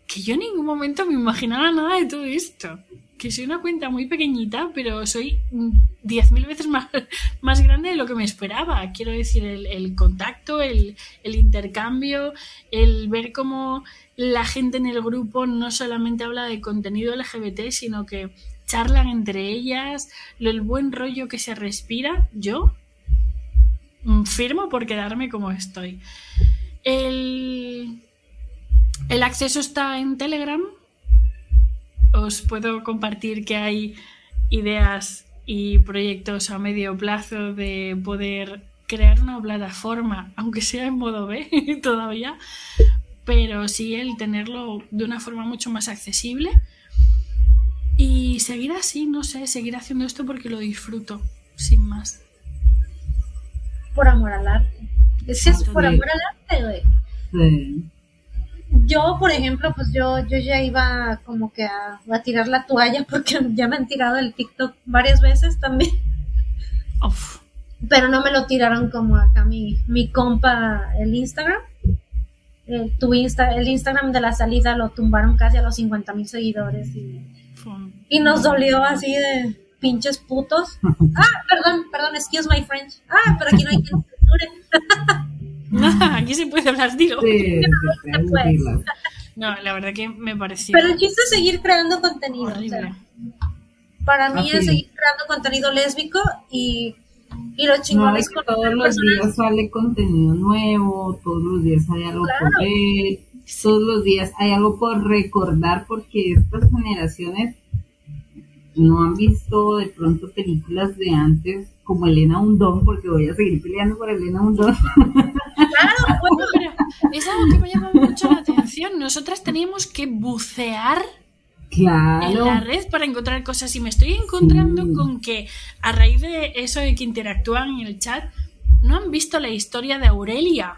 que yo en ningún momento me imaginaba nada de todo esto. Que soy una cuenta muy pequeñita, pero soy 10.000 veces más, más grande de lo que me esperaba. Quiero decir, el, contacto, el, el intercambio, el ver cómo la gente en el grupo no solamente habla de contenido LGBT, sino que charlan entre ellas, el buen rollo que se respira. Yo Mm, firmo por quedarme como estoy. El, el acceso está en Telegram. Os puedo compartir que hay ideas y proyectos a medio plazo de poder crear una plataforma, aunque sea en modo B todavía, pero sí el tenerlo de una forma mucho más accesible. Y seguir así, no sé, seguir haciendo esto porque lo disfruto, sin más. Por amor al arte. Es que es por amor al arte, güey. Sí. Yo, por ejemplo, pues yo, yo ya iba como que a, a tirar la toalla porque ya me han tirado el TikTok varias veces también. Uf, Pero no me lo tiraron como acá mi, mi compa el Instagram. El, tu Insta, el Instagram de la salida lo tumbaron casi a los 50 mil seguidores y nos dolió así de pinches putos. Ah, perdón, perdón, excuse my French. Ah, pero aquí no hay quien censure. Aquí se puede hablar, digo. Sí, sí, sí, Pues. No, la verdad que me pareció Pero el chiste es seguir creando contenido. o sea, horrible. para mí Así. es seguir creando contenido lésbico y, y lo No, chingón es es que conocer todos los personas- días sale contenido nuevo, todos los días hay algo Claro. por ver, todos los días hay algo por recordar porque estas generaciones no han visto de pronto películas de antes como Elena Undón, porque voy a seguir peleando por Elena Undón. Claro, bueno, Pero es algo que me llama mucho la atención. Nosotras teníamos que bucear en la Claro, red para encontrar cosas y me estoy encontrando Sí. con que a raíz de eso de que interactúan en el chat, no han visto la historia de Aurelia,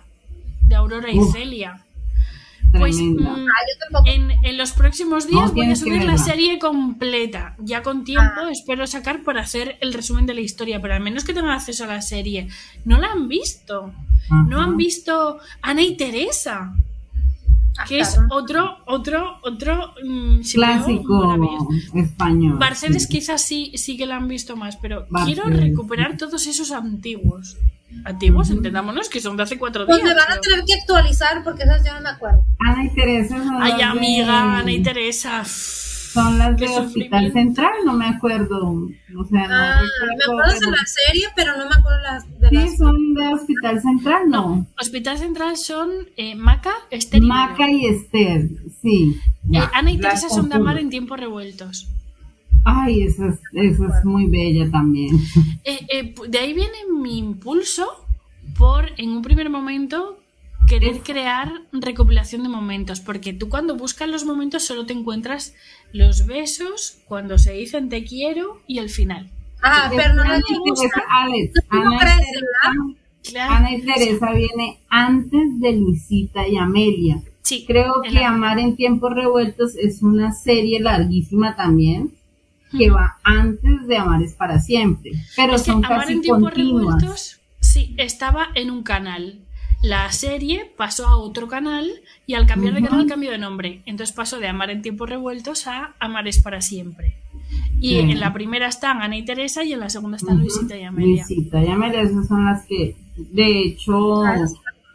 de Aurora y. Celia. Pues tremenda. mm, ah, yo en, en los próximos días No, voy a subir la serie completa. Ya con tiempo Ah. espero sacar para hacer el resumen de la historia, pero al menos que tengan acceso a la serie. No la han visto. No han visto Ana y Teresa, Ah, que es otro, otro, otro mm, Clásico español. Barcedes sí. quizás sí, sí que la han visto más, pero quiero recuperar todos esos antiguos. Antiguos, entendámonos que son de hace cuatro días. Pues me van a pero- tener que actualizar porque esas yo no me acuerdo. Ana y Teresa son Ay, las de- amiga, Ana y Teresa. Son las Qué de Hospital. Central, no me acuerdo. O sea, no Ah, me acuerdo de la serie, pero no me acuerdo las, de las... Sí, son de Hospital Central, no. Hospital Central son eh, Maca, Esther y Maca y Esther, sí. Eh, Ana y las Teresa son de amar en tiempos revueltos. Ay, esa es, esa es muy bella también. Eh, eh, de ahí viene mi impulso por, en un primer momento, querer crear recopilación de momentos. Porque tú cuando buscas los momentos solo te encuentras los besos, cuando se dicen te quiero y el final. Ah, pero no y gusta. Alex, no Ana y Teresa- Claro. Ana y Teresa viene antes de Luisita y Amelia. Sí, Creo que la- Amar en tiempos revueltos es una serie larguísima también, que va antes de Amar es para siempre, pero Es que son Amar casi en tiempos continuas. revueltos, sí, estaba en un canal. La serie pasó a otro canal y al cambiar de canal cambió de nombre. Entonces pasó de Amar en tiempos revueltos a Amar es para siempre. Y en la primera están Ana y Teresa y en la segunda están. Luisita y Amelia. Luisita y Amelia, esas son las que, de hecho,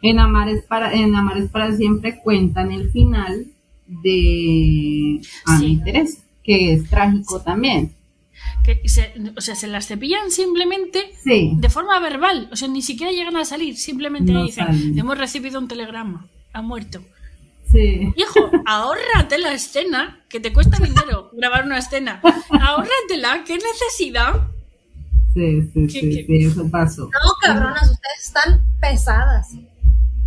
en Amar es para, en Amar es para siempre cuentan el final de Ana Sí. y Teresa, que es trágico también. Que se- o sea, se las cepillan simplemente Sí. de forma verbal. O sea, ni siquiera llegan a salir. Simplemente No dicen, salen. hemos recibido un telegrama. Ha muerto. Sí. Hijo, ahórrate la escena, que te cuesta dinero grabar una escena. Ahórratela, qué necesidad. Sí, sí, ¿Qué- sí, qué? sí, eso pasó. No, cabronas, ustedes están pesadas.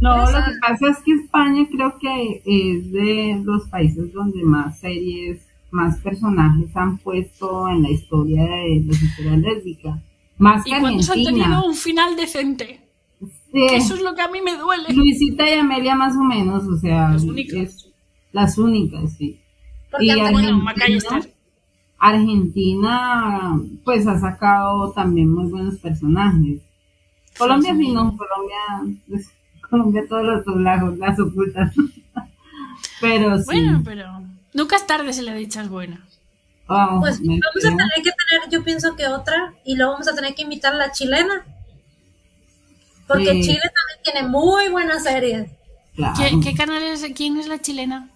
No, lo Esa- que pasa es que España creo que es de los países donde más series, más personajes han puesto en la historia de la historia lésbica. Más ¿Y que cuántos han Argentina. tenido un final decente? Sí, Eso es lo que a mí me duele. Luisita y Amelia más o menos, o sea, Las únicas. es- las únicas, sí. Porque Y tenido- Bueno, Argentina. Argentina, pues ha sacado también muy buenos personajes. Colombia sí, no, Colombia, pues, Colombia todos los doblajos las ocultan. Pero sí. Bueno, pero nunca es tarde si la dicha es buena. Oh, Pues vamos a creo. tener que tener, yo pienso que otra, y luego vamos a tener que invitar a la chilena. Porque Sí. Chile también tiene muy buenas series. Claro. ¿Qué, qué canal es? ¿Quién es la chilena?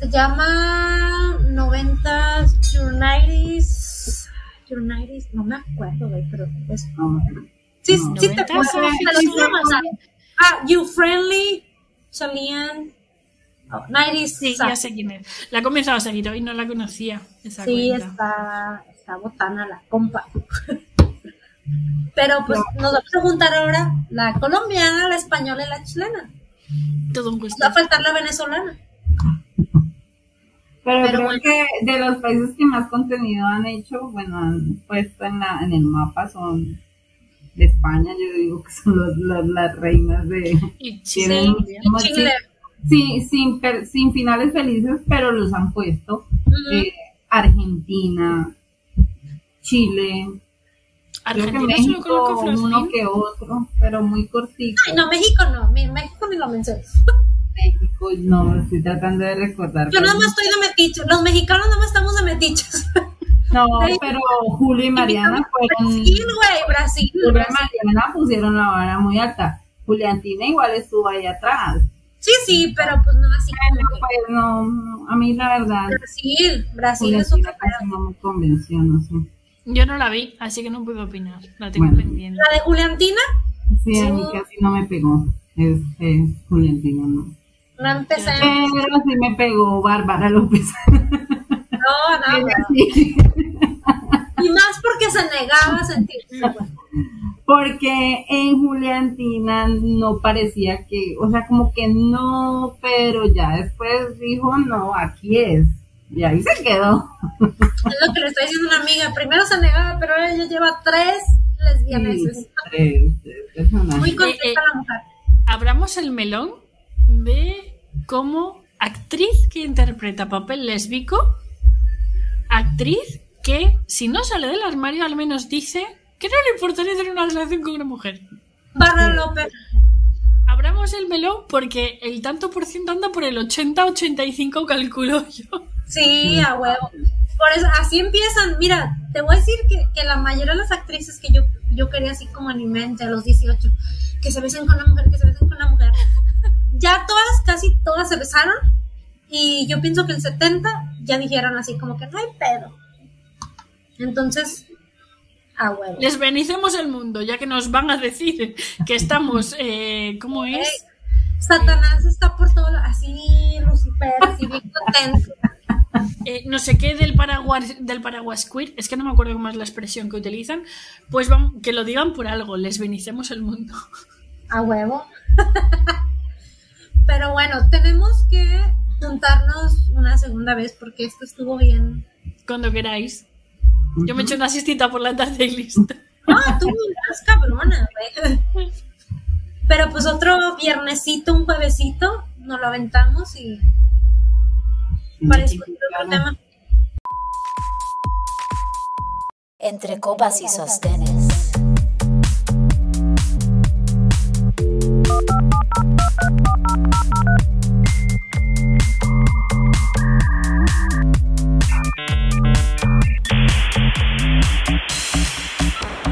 Se llama 90s, Your 90s, Your 90s, no me acuerdo, güey, pero pues, No, sí, no. sí te 90s acuerdas, o te lo ficción. voy a pasar. Ah, You Friendly, salían, oh, 90s, Sí, ya sé quién es. La he comenzado a seguir hoy, no la conocía. Esa Sí, cuenta. está, está botana la compa. Pero pues nos vamos a juntar ahora la colombiana, la española y la chilena. Todo un va a faltar la venezolana. Pero, Pero creo bueno. que de los países que más contenido han hecho, bueno, han puesto en, la, en el mapa son de España, yo digo que son los- las- las reinas de... Y Tienen Chile. muchísimo- Y Chile. Sí, sin, per- sin finales felices, pero los han puesto. Ujú. Eh, Argentina, Chile, creo que Argentina México, uno que otro, pero muy cortito. Ay, no, México no, México ni lo mencioné. México, no, estoy tratando de recordar. Yo nada más estoy de metiche. Los mexicanos nada más estamos de metiches. No, pero Julio y Mariana fueron. Brasil, güey, Brasil. Julio y. Mariana pusieron la vara muy alta. Juliantina igual estuvo ahí atrás. Sí, sí, pero pues no así Pero como que pues no, no, a mí la verdad, Brasil, Brasil es Juliantina pedo. casi no me convenció, no sé. Yo no la vi, así que no puedo opinar. La tengo Bueno. pendiente. La de Juliantina, Sí, a mí casi no me pegó. Es, es Juliantina, no. no empecé. Pero sí me pegó Bárbara López. No, no. Y más porque se negaba a sentirse. güey. Porque en Juliantina no parecía que, o sea, como que no, pero ya después dijo, no, aquí es. Y ahí se quedó. Es lo que le estoy diciendo una amiga. Primero se negaba, pero ahora ella lleva tres lesbianeses. Sí, tres, tres. Muy contenta Eh, eh. la mujer. Abramos el melón de cómo actriz que interpreta papel lésbico, actriz que si no sale del armario al menos dice que no le importaría tener una relación con una mujer. Bárbara López. Abramos el melón porque el tanto por ciento anda por el 80-85 calculo yo. Sí, a huevo. Por eso, así empiezan. Mira, te voy a decir que, que la mayoría de las actrices que yo, yo quería así como en mi mente a los 18, que se besen con una mujer, que se besen con una mujer. Ya todas, casi todas se besaron. Y yo pienso que el 70 ya dijeron así como que no hay pedo. Entonces, a huevo. Les benicemos el mundo, ya que nos van a decir que estamos, eh, ¿cómo es? Satanás está por todo, así Lucifer, así bien contento. Eh, no sé qué del paraguas, del paraguas queer, es que no me acuerdo cómo es la expresión que utilizan, pues vam- que lo digan por algo, les benicemos el mundo. A huevo. Pero bueno, tenemos que juntarnos una segunda vez porque esto estuvo bien. Cuando queráis. Yo me echo una siestita por la tarde y listo. Ah, tú estás cabrona, güey. Pero pues otro viernesito, un juevesito, nos lo aventamos y para discutir otro tema. Entre copas y sostenes.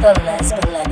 The Lesbian